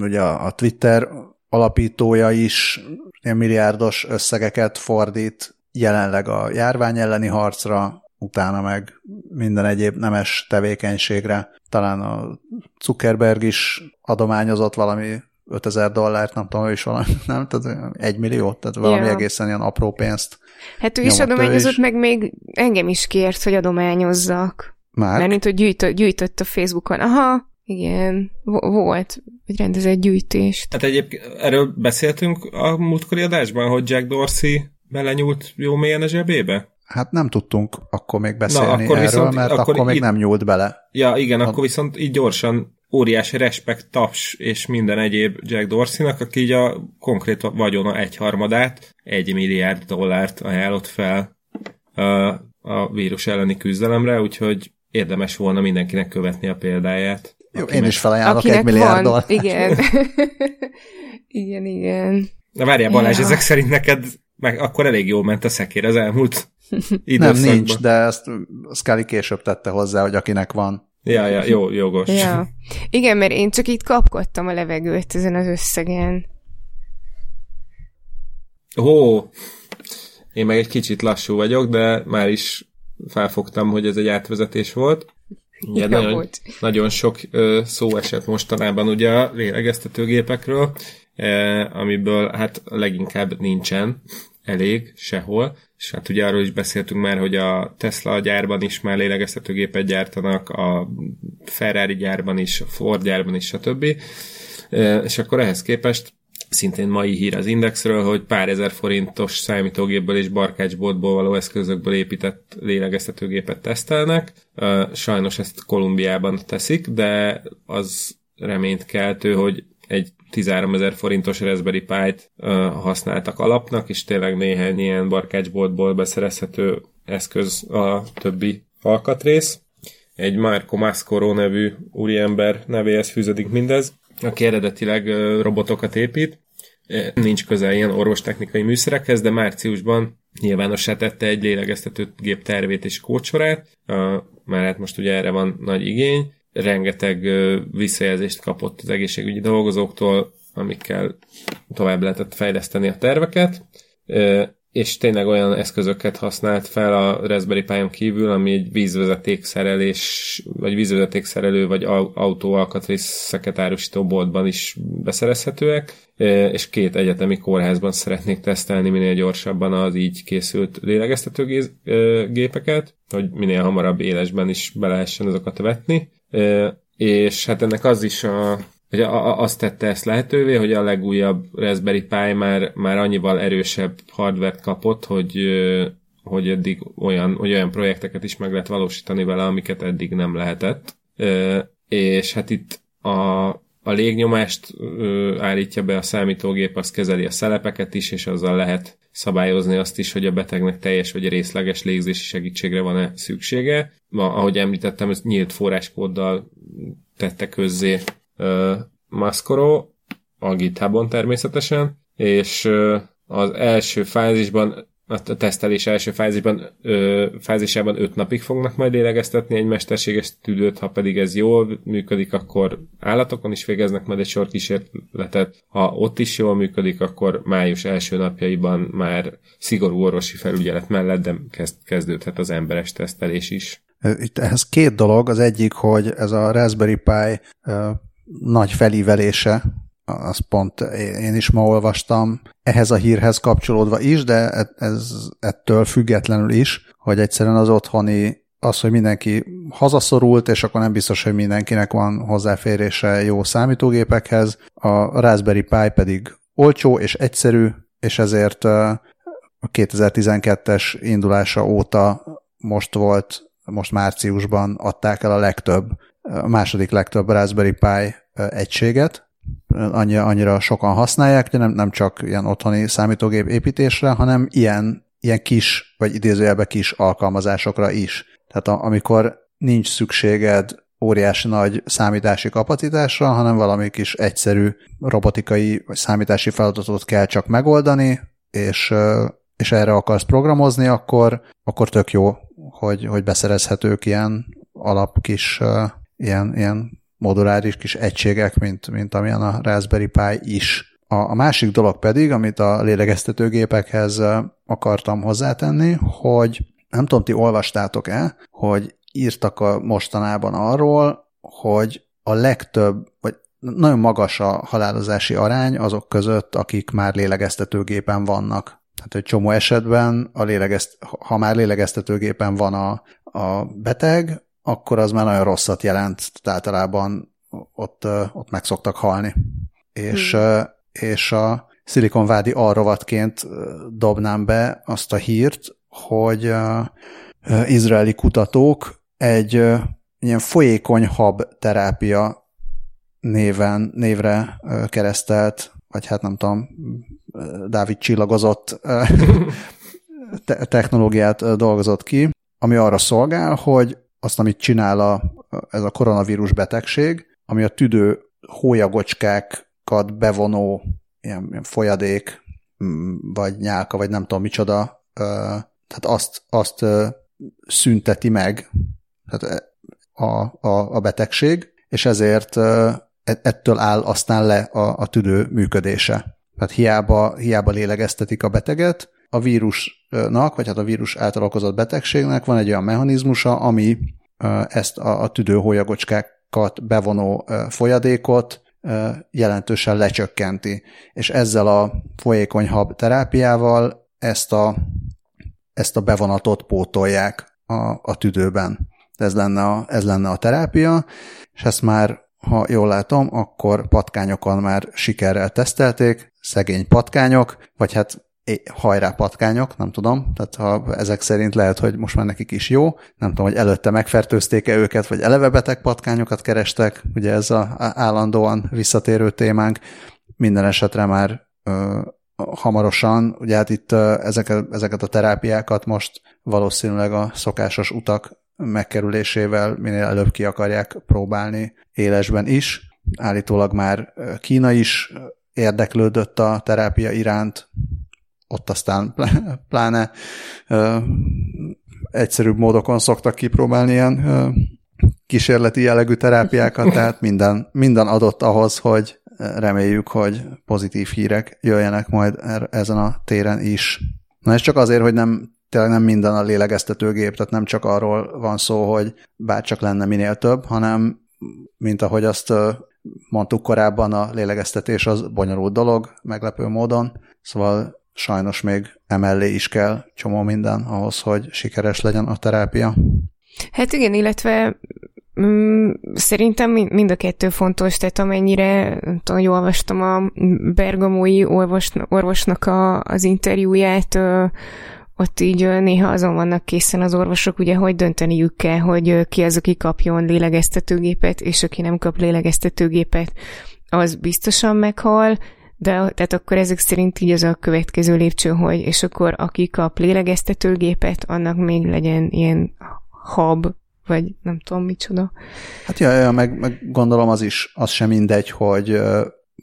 Ugye a Twitter alapítója is ilyen milliárdos összegeket fordít jelenleg a járvány elleni harcra, utána meg minden egyéb nemes tevékenységre. Talán a Zuckerberg is adományozott valami 5000 dollárt, nem tudom, ő is valami, nem? Tehát egy millió, tehát valami ja. egészen ilyen apró pénzt. Hát ő is adományozott, is. meg még engem is kért, hogy adományozzak. Már? Mert mint, hogy gyűjtött, gyűjtött a Facebookon. Aha, igen, volt, hogy rendezett gyűjtést. Hát egyébként erről beszéltünk a múltkori adásban, hogy Jack Dorsey belenyúlt jó mélyen a zsebébe? Hát nem tudtunk akkor még beszélni Na, akkor erről, viszont, mert akkor, akkor még itt, nem nyúlt bele. Ja, igen, a... akkor viszont így gyorsan óriási respekt, taps és minden egyéb Jack Dorsey-nak, aki így a konkrét vagyona egyharmadát, egy milliárd dollárt ajánlott fel a, a vírus elleni küzdelemre, úgyhogy érdemes volna mindenkinek követni a példáját. Jó, én is felajánlok egy milliárd dollárt. Igen. igen, igen. Na várjál Balázs, ja. ezek szerint neked meg akkor elég jól ment a szekér az elmúlt időszakban. Nem, nincs, de ezt Scully később tette hozzá, hogy akinek van. Ja, ja, jó, jogos. Ja. Igen, mert én csak itt kapkodtam a levegőt ezen az összegen. Ó, én meg egy kicsit lassú vagyok, de már is felfogtam, hogy ez egy átvezetés volt. Ugye nagyon, volt. nagyon sok ö, szó esett mostanában ugye a lélegeztetőgépekről, e, amiből hát leginkább nincsen elég sehol, és hát ugye arról is beszéltünk már, hogy a Tesla gyárban is már lélegeztetőgépet gyártanak, a Ferrari gyárban is, a Ford gyárban is, stb. E, és akkor ehhez képest szintén mai hír az Indexről, hogy pár ezer forintos számítógépből és barkácsboltból való eszközökből épített lélegeztetőgépet tesztelnek. E, sajnos ezt Kolumbiában teszik, de az reményt keltő, hogy egy 13 ezer forintos Raspberry Pi-t uh, használtak alapnak, és tényleg néhány ilyen barkácsboltból beszerezhető eszköz a többi alkatrész. Egy Marco Mascoro nevű úriember nevéhez fűződik mindez, aki eredetileg uh, robotokat épít. Nincs közel ilyen orvostechnikai műszerekhez, de márciusban nyilvánossá tette egy lélegeztető gép tervét és kócsorát, uh, mert hát most ugye erre van nagy igény, rengeteg visszajelzést kapott az egészségügyi dolgozóktól, amikkel tovább lehetett fejleszteni a terveket, és tényleg olyan eszközöket használt fel a Raspberry pi kívül, ami egy vízvezetékszerelés, vagy vízvezetékszerelő, vagy autóalkatrészeket árusító boltban is beszerezhetőek, és két egyetemi kórházban szeretnék tesztelni minél gyorsabban az így készült lélegeztetőgépeket, hogy minél hamarabb élesben is be lehessen azokat vetni és hát ennek az is a, hogy azt tette ezt lehetővé, hogy a legújabb Raspberry Pi már, már annyival erősebb hardware kapott, hogy, hogy eddig olyan, hogy olyan projekteket is meg lehet valósítani vele, amiket eddig nem lehetett. És hát itt a, a légnyomást állítja be a számítógép, az kezeli a szelepeket is, és azzal lehet szabályozni azt is, hogy a betegnek teljes vagy részleges légzési segítségre van-e szüksége. Ma, ahogy említettem, ez nyílt forráskóddal tette közzé uh, Mascoro, a GitHubon természetesen, és uh, az első fázisban a tesztelés első fázisban, ö, fázisában öt napig fognak majd lélegeztetni egy mesterséges tüdőt, ha pedig ez jól működik, akkor állatokon is végeznek majd egy sor kísérletet. Ha ott is jól működik, akkor május első napjaiban már szigorú orvosi felügyelet mellett de kezd, kezdődhet az emberes tesztelés is. Itt ehhez két dolog. Az egyik, hogy ez a Raspberry Pi ö, nagy felívelése, azt pont én is ma olvastam, ehhez a hírhez kapcsolódva is, de ez ettől függetlenül is, hogy egyszerűen az otthoni az, hogy mindenki hazaszorult, és akkor nem biztos, hogy mindenkinek van hozzáférése jó számítógépekhez. A Raspberry Pi pedig olcsó és egyszerű, és ezért a 2012-es indulása óta most volt, most márciusban adták el a legtöbb, a második legtöbb Raspberry Pi egységet, annyira, annyira sokan használják, de nem, nem csak ilyen otthoni számítógép építésre, hanem ilyen, ilyen kis, vagy idézőjelben kis alkalmazásokra is. Tehát a, amikor nincs szükséged óriási nagy számítási kapacitásra, hanem valami kis egyszerű robotikai vagy számítási feladatot kell csak megoldani, és, és erre akarsz programozni, akkor, akkor tök jó, hogy, hogy beszerezhetők ilyen alap kis ilyen, ilyen moduláris kis egységek, mint, mint amilyen a Raspberry Pi is. A, a másik dolog pedig, amit a lélegeztetőgépekhez akartam hozzátenni, hogy nem tudom, ti olvastátok-e, hogy írtak a mostanában arról, hogy a legtöbb, vagy nagyon magas a halálozási arány azok között, akik már lélegeztetőgépen vannak. Tehát egy csomó esetben, a lélegezt, ha már lélegeztetőgépen van a, a beteg, akkor az már nagyon rosszat jelent, tehát általában ott, ott meg szoktak halni. És, hmm. és a szilikonvádi alrovatként dobnám be azt a hírt, hogy izraeli kutatók egy ilyen folyékony hab terápia néven, névre keresztelt, vagy hát nem tudom, Dávid csillagozott technológiát dolgozott ki, ami arra szolgál, hogy azt, amit csinál a, ez a koronavírus betegség, ami a tüdő hólyagocskákat bevonó ilyen, ilyen folyadék, mm, vagy nyálka, vagy nem tudom micsoda, tehát azt, azt szünteti meg tehát a, a, a betegség, és ezért e, ettől áll aztán le a, a tüdő működése. Tehát hiába, hiába lélegeztetik a beteget, a vírusnak, vagy hát a vírus által okozott betegségnek van egy olyan mechanizmusa, ami ezt a, a tüdőhólyagocskákat bevonó folyadékot jelentősen lecsökkenti. És ezzel a folyékony hab terápiával ezt a, ezt a bevonatot pótolják a, a tüdőben. Ez lenne a, ez lenne a terápia, és ezt már, ha jól látom, akkor patkányokon már sikerrel tesztelték, szegény patkányok, vagy hát hajrá patkányok, nem tudom, tehát ha ezek szerint lehet, hogy most már nekik is jó, nem tudom, hogy előtte megfertőzték-e őket, vagy eleve beteg patkányokat kerestek, ugye ez a állandóan visszatérő témánk, minden esetre már ö, hamarosan, ugye hát itt ö, ezeket, ezeket a terápiákat most valószínűleg a szokásos utak megkerülésével minél előbb ki akarják próbálni élesben is. Állítólag már Kína is érdeklődött a terápia iránt, ott aztán pláne ö, egyszerűbb módokon szoktak kipróbálni ilyen ö, kísérleti jellegű terápiákat, tehát minden, minden adott ahhoz, hogy reméljük, hogy pozitív hírek jöjjenek majd er, ezen a téren is. Na ez csak azért, hogy nem tényleg nem minden a lélegeztetőgép, tehát nem csak arról van szó, hogy bárcsak lenne minél több, hanem mint ahogy azt mondtuk korábban, a lélegeztetés az bonyolult dolog, meglepő módon, szóval sajnos még emellé is kell csomó minden ahhoz, hogy sikeres legyen a terápia. Hát igen, illetve mm, szerintem mind a kettő fontos, tehát amennyire tudom, jól olvastam a bergamói orvos, orvosnak a, az interjúját, ö, ott így néha azon vannak készen az orvosok, ugye, hogy dönteniük kell, hogy ki az, aki kapjon lélegeztetőgépet, és aki nem kap lélegeztetőgépet, az biztosan meghal, de tehát akkor ezek szerint így az a következő lépcső, hogy és akkor aki kap lélegeztetőgépet, annak még legyen ilyen hub, vagy nem tudom micsoda. Hát ja, ja meg, meg gondolom az is, az sem mindegy, hogy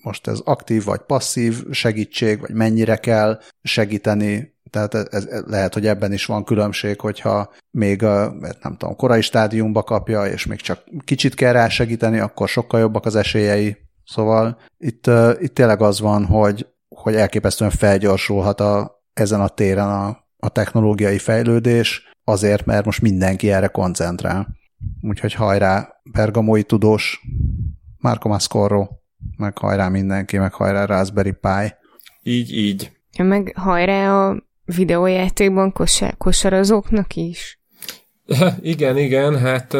most ez aktív vagy passzív segítség, vagy mennyire kell segíteni, Tehát ez, ez, lehet, hogy ebben is van különbség, hogyha még a, nem tudom, korai stádiumba kapja, és még csak kicsit kell rá segíteni, akkor sokkal jobbak az esélyei. Szóval itt, itt tényleg az van, hogy, hogy elképesztően felgyorsulhat a, ezen a téren a, a technológiai fejlődés, azért, mert most mindenki erre koncentrál. Úgyhogy hajrá, pergamói tudós, Marco Mascorro, meg hajrá mindenki, meg hajrá Raspberry Pi. Így, így. Meg hajrá a videójátékban kosár, kosarazóknak is. Igen, igen, hát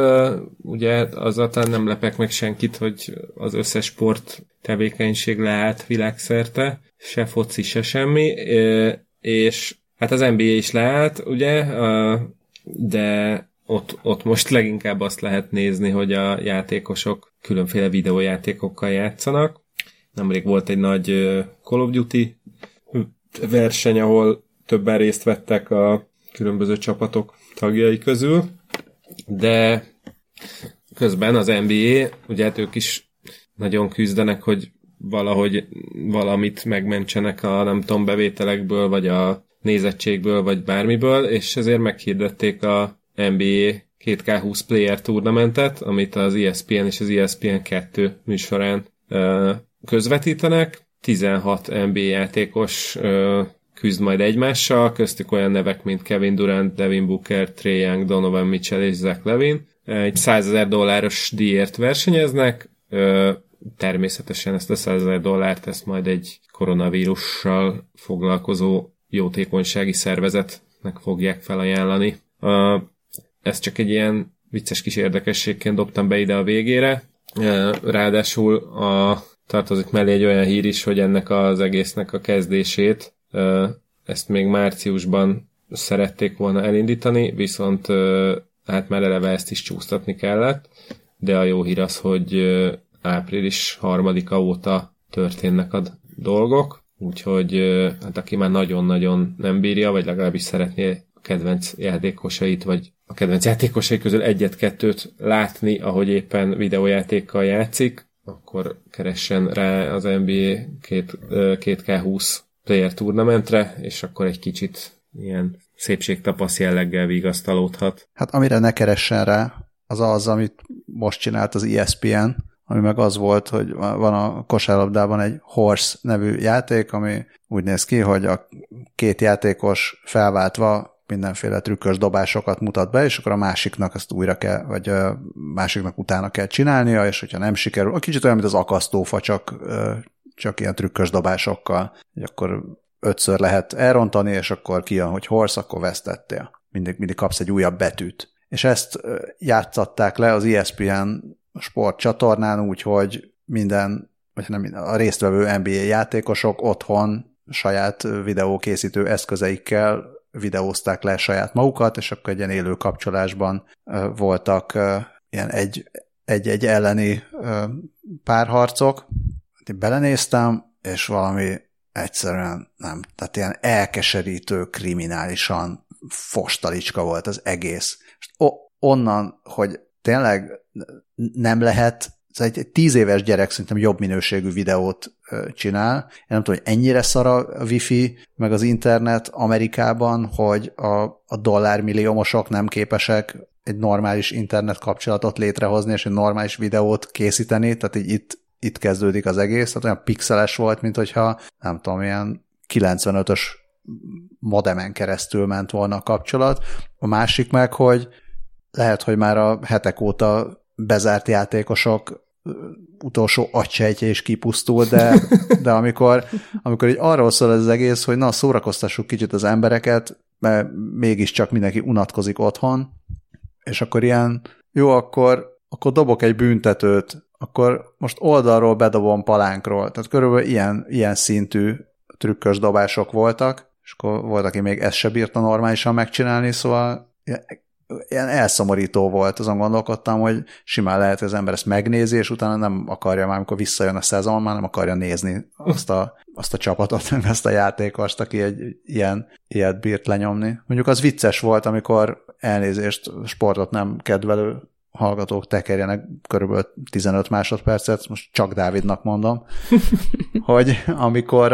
ugye azáltal nem lepek meg senkit, hogy az összes sport tevékenység leállt világszerte, se foci, se semmi, és hát az NBA is leállt, ugye, de ott, ott most leginkább azt lehet nézni, hogy a játékosok különféle videójátékokkal játszanak. Nemrég volt egy nagy Call of Duty verseny, ahol többen részt vettek a különböző csapatok tagjai közül, de közben az NBA, ugye hát ők is nagyon küzdenek, hogy valahogy valamit megmentsenek a nem tudom bevételekből, vagy a nézettségből, vagy bármiből, és ezért meghirdették a NBA 2K20 Player Tournamentet, amit az ESPN és az ESPN 2 műsorán közvetítenek. 16 NBA játékos küzd majd egymással, köztük olyan nevek, mint Kevin Durant, Devin Booker, Trey Young, Donovan Mitchell és Zach Levin. Egy 100 ezer dolláros díjért versenyeznek, természetesen ezt a 100 ezer dollárt ezt majd egy koronavírussal foglalkozó jótékonysági szervezetnek fogják felajánlani. Ez csak egy ilyen vicces kis érdekességként dobtam be ide a végére. Ráadásul a, tartozik mellé egy olyan hír is, hogy ennek az egésznek a kezdését ezt még márciusban szerették volna elindítani, viszont hát már eleve ezt is csúsztatni kellett, de a jó hír az, hogy április harmadika óta történnek a dolgok, úgyhogy hát aki már nagyon-nagyon nem bírja, vagy legalábbis szeretné a kedvenc játékosait, vagy a kedvenc játékosai közül egyet-kettőt látni, ahogy éppen videójátékkal játszik, akkor keressen rá az NBA 2K20 player tournamentre, és akkor egy kicsit ilyen szépségtapasz jelleggel vigasztalódhat. Hát amire ne keressen rá, az az, amit most csinált az ESPN, ami meg az volt, hogy van a kosárlabdában egy Horse nevű játék, ami úgy néz ki, hogy a két játékos felváltva mindenféle trükkös dobásokat mutat be, és akkor a másiknak ezt újra kell, vagy a másiknak utána kell csinálnia, és hogyha nem sikerül, a kicsit olyan, mint az akasztófa, csak, csak ilyen trükkös dobásokkal, hogy akkor ötször lehet elrontani, és akkor kijön, hogy horse, akkor vesztettél. Mindig, mindig kapsz egy újabb betűt. És ezt játszatták le az ESPN sport csatornán úgy, hogy minden, vagy nem minden, a résztvevő NBA játékosok otthon saját videókészítő eszközeikkel videózták le saját magukat, és akkor egy ilyen élő kapcsolásban voltak ilyen egy, egy-egy elleni párharcok. Belenéztem, és valami egyszerűen nem, tehát ilyen elkeserítő, kriminálisan fostalicska volt az egész. És onnan, hogy tényleg nem lehet, ez egy tíz éves gyerek szerintem jobb minőségű videót csinál. Én nem tudom, hogy ennyire szar a wifi, meg az internet Amerikában, hogy a, a dollármilliómosok nem képesek egy normális internet kapcsolatot létrehozni, és egy normális videót készíteni, tehát így itt, itt kezdődik az egész, tehát olyan pixeles volt, mint hogyha nem tudom, ilyen 95-ös modemen keresztül ment volna a kapcsolat. A másik meg, hogy lehet, hogy már a hetek óta bezárt játékosok utolsó agysejtje is kipusztul, de, de amikor, amikor így arról szól ez az egész, hogy na, szórakoztassuk kicsit az embereket, mert mégiscsak mindenki unatkozik otthon, és akkor ilyen, jó, akkor, akkor dobok egy büntetőt, akkor most oldalról bedobom palánkról. Tehát körülbelül ilyen, ilyen szintű trükkös dobások voltak, és akkor volt, aki még ezt se bírta normálisan megcsinálni, szóval ilyen elszomorító volt, azon gondolkodtam, hogy simán lehet, hogy az ember ezt megnézi, és utána nem akarja már, amikor visszajön a szezon, már nem akarja nézni azt a, azt a csapatot, azt a játékost, aki egy ilyen, ilyet bírt lenyomni. Mondjuk az vicces volt, amikor elnézést, sportot nem kedvelő hallgatók tekerjenek körülbelül 15 másodpercet, most csak Dávidnak mondom, hogy amikor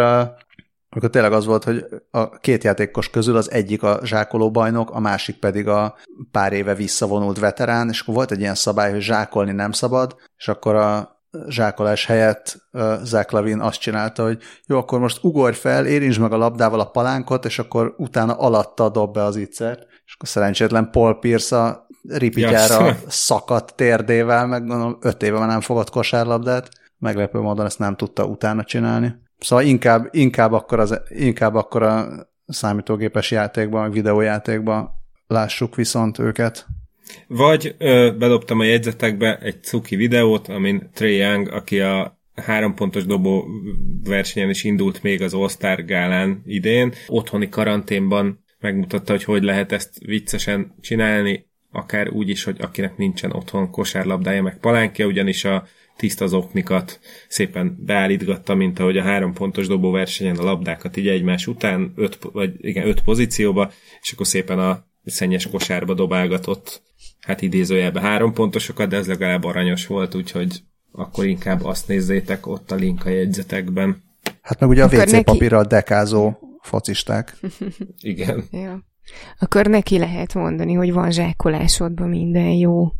amikor tényleg az volt, hogy a két játékos közül az egyik a zsákoló bajnok, a másik pedig a pár éve visszavonult veterán, és akkor volt egy ilyen szabály, hogy zsákolni nem szabad, és akkor a zsákolás helyett Zach Lavin azt csinálta, hogy jó, akkor most ugorj fel, érintsd meg a labdával a palánkot, és akkor utána alatta dob be az ittszert, és akkor szerencsétlen Paul Pierce a ripityára yes. szakadt térdével, meg gondolom öt éve már nem fogott kosárlabdát, meglepő módon ezt nem tudta utána csinálni. Szóval inkább, inkább, akkor, az, inkább akkor a számítógépes játékban, vagy videójátékban lássuk viszont őket. Vagy ö, bedobtam a jegyzetekbe egy cuki videót, amin Trey Young, aki a három pontos dobó versenyen is indult még az All-Star gálán idén, otthoni karanténban megmutatta, hogy hogy lehet ezt viccesen csinálni, akár úgy is, hogy akinek nincsen otthon kosárlabdája, meg palánkja, ugyanis a tiszta zoknikat szépen beállítgatta, mint ahogy a három pontos dobóversenyen a labdákat így egymás után, öt, vagy igen, öt pozícióba, és akkor szépen a szennyes kosárba dobálgatott, hát idézőjelben három pontosokat, de ez legalább aranyos volt, úgyhogy akkor inkább azt nézzétek ott a link a jegyzetekben. Hát meg ugye a WC neki... papírral dekázó focisták. Igen. Ja. Akkor neki lehet mondani, hogy van zsákolásodban minden jó.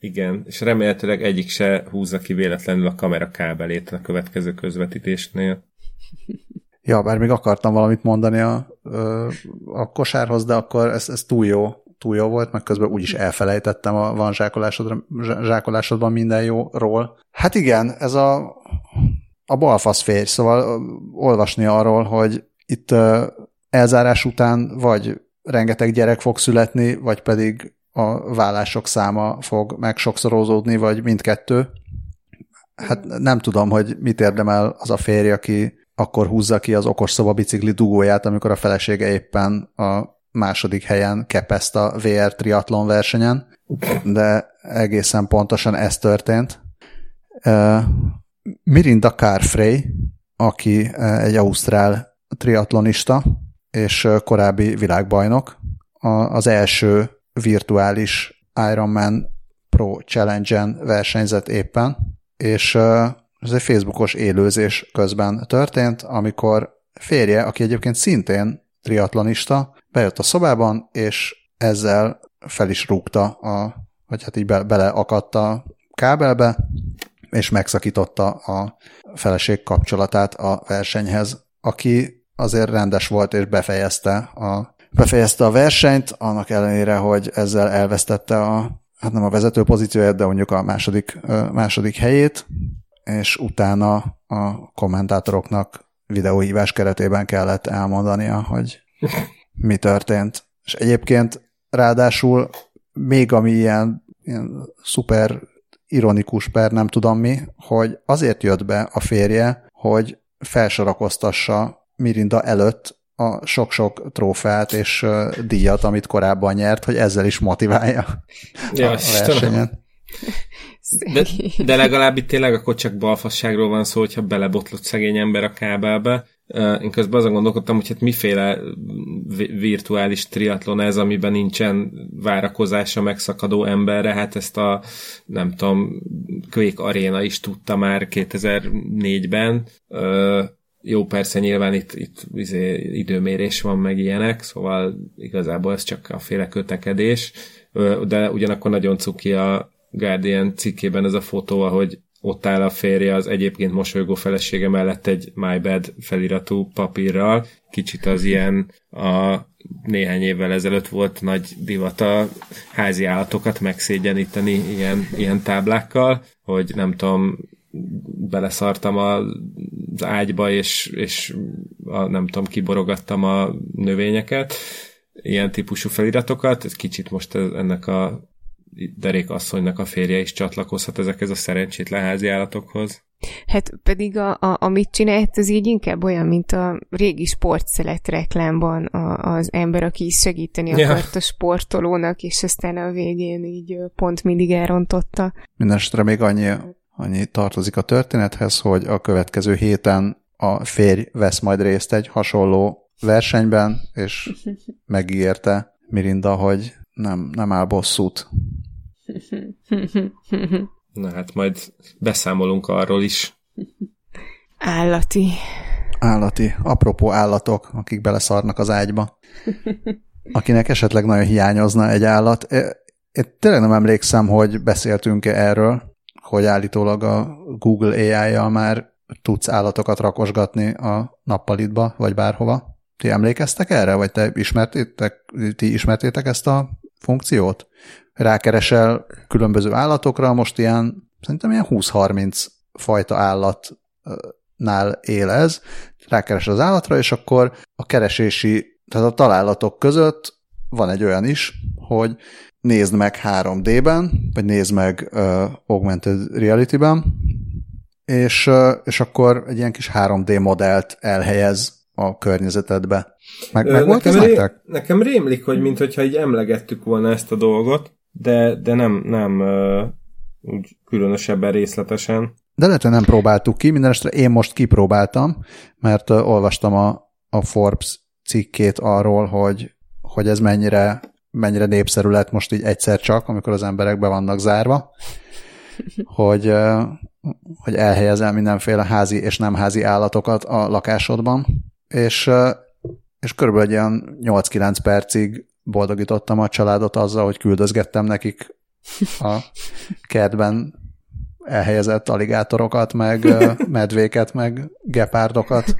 Igen, és remélhetőleg egyik se húzza ki véletlenül a kamera kábelét a következő közvetítésnél. Ja, bár még akartam valamit mondani a, a kosárhoz, de akkor ez, ez túl jó, túl jó volt, meg közben úgyis elfelejtettem a van zsákolásodban minden jóról. Hát igen, ez a, a balfasz férj, szóval olvasni arról, hogy itt elzárás után vagy rengeteg gyerek fog születni, vagy pedig a vállások száma fog megsokszorozódni, vagy mindkettő. Hát nem tudom, hogy mit érdemel az a férj, aki akkor húzza ki az okos szoba bicikli dugóját, amikor a felesége éppen a második helyen kepezt a VR triatlon versenyen, de egészen pontosan ez történt. Mirinda Carfrey, aki egy ausztrál triatlonista, és korábbi világbajnok, az első virtuális Ironman Pro Challenge-en versenyzett éppen, és ez egy Facebookos élőzés közben történt, amikor férje, aki egyébként szintén triatlonista, bejött a szobában, és ezzel fel is rúgta, a, vagy hát így be, beleakadt a kábelbe, és megszakította a feleség kapcsolatát a versenyhez, aki azért rendes volt, és befejezte a befejezte a versenyt, annak ellenére, hogy ezzel elvesztette a, hát nem a vezető pozícióját, de mondjuk a második, második helyét, és utána a kommentátoroknak videóhívás keretében kellett elmondania, hogy mi történt. És egyébként ráadásul még ami ilyen, ilyen szuper ironikus per, nem tudom mi, hogy azért jött be a férje, hogy felsorakoztassa Mirinda előtt a sok-sok trófeát és díjat, amit korábban nyert, hogy ezzel is motiválja ja, a versenyen. De, de legalább itt tényleg akkor csak balfasságról van szó, hogyha belebotlott szegény ember a kábelbe. Én közben azon gondolkodtam, hogy hát miféle virtuális triatlon ez, amiben nincsen várakozása megszakadó emberre, hát ezt a nem tudom, Quake Arena is tudta már 2004-ben jó, persze nyilván itt, itt izé, időmérés van, meg ilyenek, szóval igazából ez csak a féle kötekedés, de ugyanakkor nagyon cuki a Guardian cikkében ez a fotó, ahogy ott áll a férje az egyébként mosolygó felesége mellett egy My Bad feliratú papírral. Kicsit az ilyen a néhány évvel ezelőtt volt nagy divat a házi állatokat megszégyeníteni ilyen, ilyen táblákkal, hogy nem tudom, beleszartam az ágyba, és, és a, nem tudom, kiborogattam a növényeket, ilyen típusú feliratokat, ez kicsit most ennek a derék asszonynak a férje is csatlakozhat ezekhez a szerencsétlen házi állatokhoz. Hát pedig a, a, amit csinált, az így inkább olyan, mint a régi sportszelet reklámban a, az ember, aki is segíteni ja. akart a sportolónak, és aztán a végén így pont mindig elrontotta. Mindenesetre még annyi annyi tartozik a történethez, hogy a következő héten a férj vesz majd részt egy hasonló versenyben, és megígérte Mirinda, hogy nem, nem áll bosszút. Na hát majd beszámolunk arról is. Állati. állati, apropó állatok, akik beleszarnak az ágyba. Akinek esetleg nagyon hiányozna egy állat. Én tényleg nem emlékszem, hogy beszéltünk-e erről, hogy állítólag a Google AI-jal már tudsz állatokat rakosgatni a nappalitba, vagy bárhova. Ti emlékeztek erre, vagy te ismertétek, ti ismertétek ezt a funkciót? Rákeresel különböző állatokra, most ilyen, szerintem ilyen 20-30 fajta állatnál él ez, rákeresel az állatra, és akkor a keresési, tehát a találatok között van egy olyan is, hogy nézd meg 3D-ben, vagy nézd meg uh, augmented reality-ben, és, uh, és akkor egy ilyen kis 3D modellt elhelyez a környezetedbe. Meg, meg volt nekem, ez ré, nektek? nekem rémlik, hogy mintha így emlegettük volna ezt a dolgot, de, de nem, nem uh, úgy különösebben részletesen. De lehet, hogy nem próbáltuk ki, mindenesetre én most kipróbáltam, mert uh, olvastam a, a Forbes cikkét arról, hogy, hogy ez mennyire, mennyire népszerű lett most így egyszer csak, amikor az emberek be vannak zárva, hogy, hogy elhelyezel mindenféle házi és nem házi állatokat a lakásodban, és, és körülbelül egy ilyen 8-9 percig boldogítottam a családot azzal, hogy küldözgettem nekik a kertben elhelyezett aligátorokat, meg medvéket, meg gepárdokat.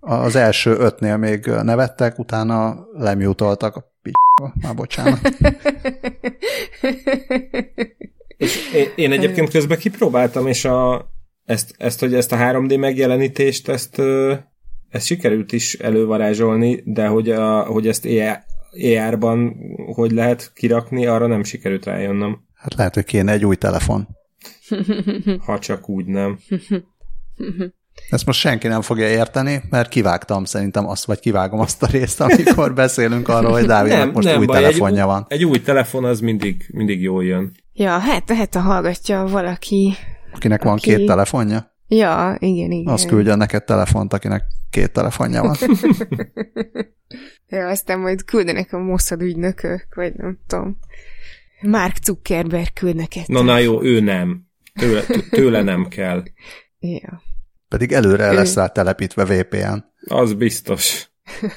Az első ötnél még nevettek, utána lemjutoltak. Már bocsánat. És én, én egyébként közben kipróbáltam, és a, ezt, ezt, hogy ezt a 3D megjelenítést, ezt, ezt sikerült is elővarázsolni, de hogy, a, hogy ezt AR-ban hogy lehet kirakni, arra nem sikerült rájönnöm. Hát lehet, hogy kéne egy új telefon. Ha csak úgy nem. Ezt most senki nem fogja érteni, mert kivágtam szerintem azt, vagy kivágom azt a részt, amikor beszélünk arról, hogy Dávidnak nem, most nem új baj, telefonja egy, van. Egy új telefon az mindig, mindig jól jön. Ja, hát, hát a hallgatja valaki. Akinek van aki... két telefonja? Ja, igen, igen. Azt küldje neked telefont, akinek két telefonja van. ja, aztán majd küldenek a Mossad ügynökök, vagy nem tudom. Mark Zuckerberg küld neked. Na, na jó, ő nem. Tőle, tőle nem kell. Ja. Pedig előre ő... lesz rá telepítve VPN. Az biztos.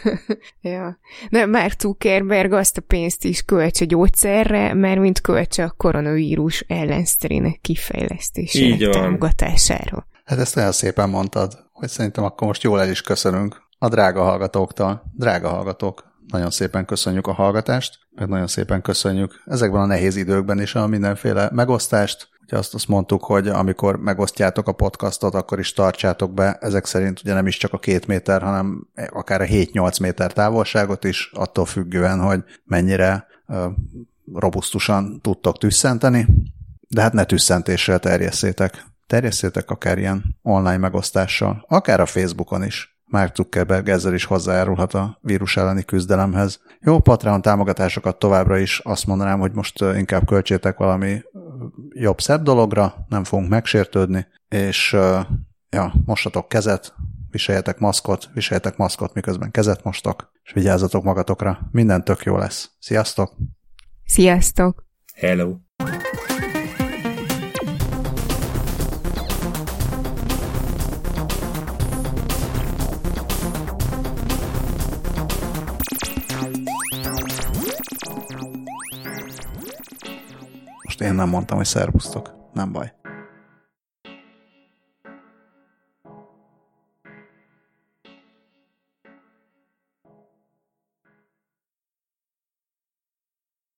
ja. De már Zuckerberg azt a pénzt is költse gyógyszerre, mert mint költse a koronavírus ellenszerének kifejlesztésének támogatására. Hát ezt olyan szépen mondtad, hogy szerintem akkor most jól el is köszönünk a drága hallgatóktól. Drága hallgatók, nagyon szépen köszönjük a hallgatást, meg nagyon szépen köszönjük ezekben a nehéz időkben is a mindenféle megosztást, Ugye azt, azt mondtuk, hogy amikor megosztjátok a podcastot, akkor is tartsátok be, ezek szerint ugye nem is csak a két méter, hanem akár a 7-8 méter távolságot is, attól függően, hogy mennyire robusztusan tudtok tüsszenteni, de hát ne tüsszentéssel terjesszétek. Terjesszétek akár ilyen online megosztással, akár a Facebookon is. Mark Zuckerberg ezzel is hozzájárulhat a vírus elleni küzdelemhez. Jó, Patreon támogatásokat továbbra is azt mondanám, hogy most inkább költsétek valami jobb-szebb dologra, nem fogunk megsértődni, és ja, mostatok kezet, viseljetek maszkot, viseljetek maszkot, miközben kezet mostok, és vigyázzatok magatokra, minden tök jó lesz. Sziasztok! Sziasztok! Hello! Én nem mondtam, hogy szervusztok. Nem baj.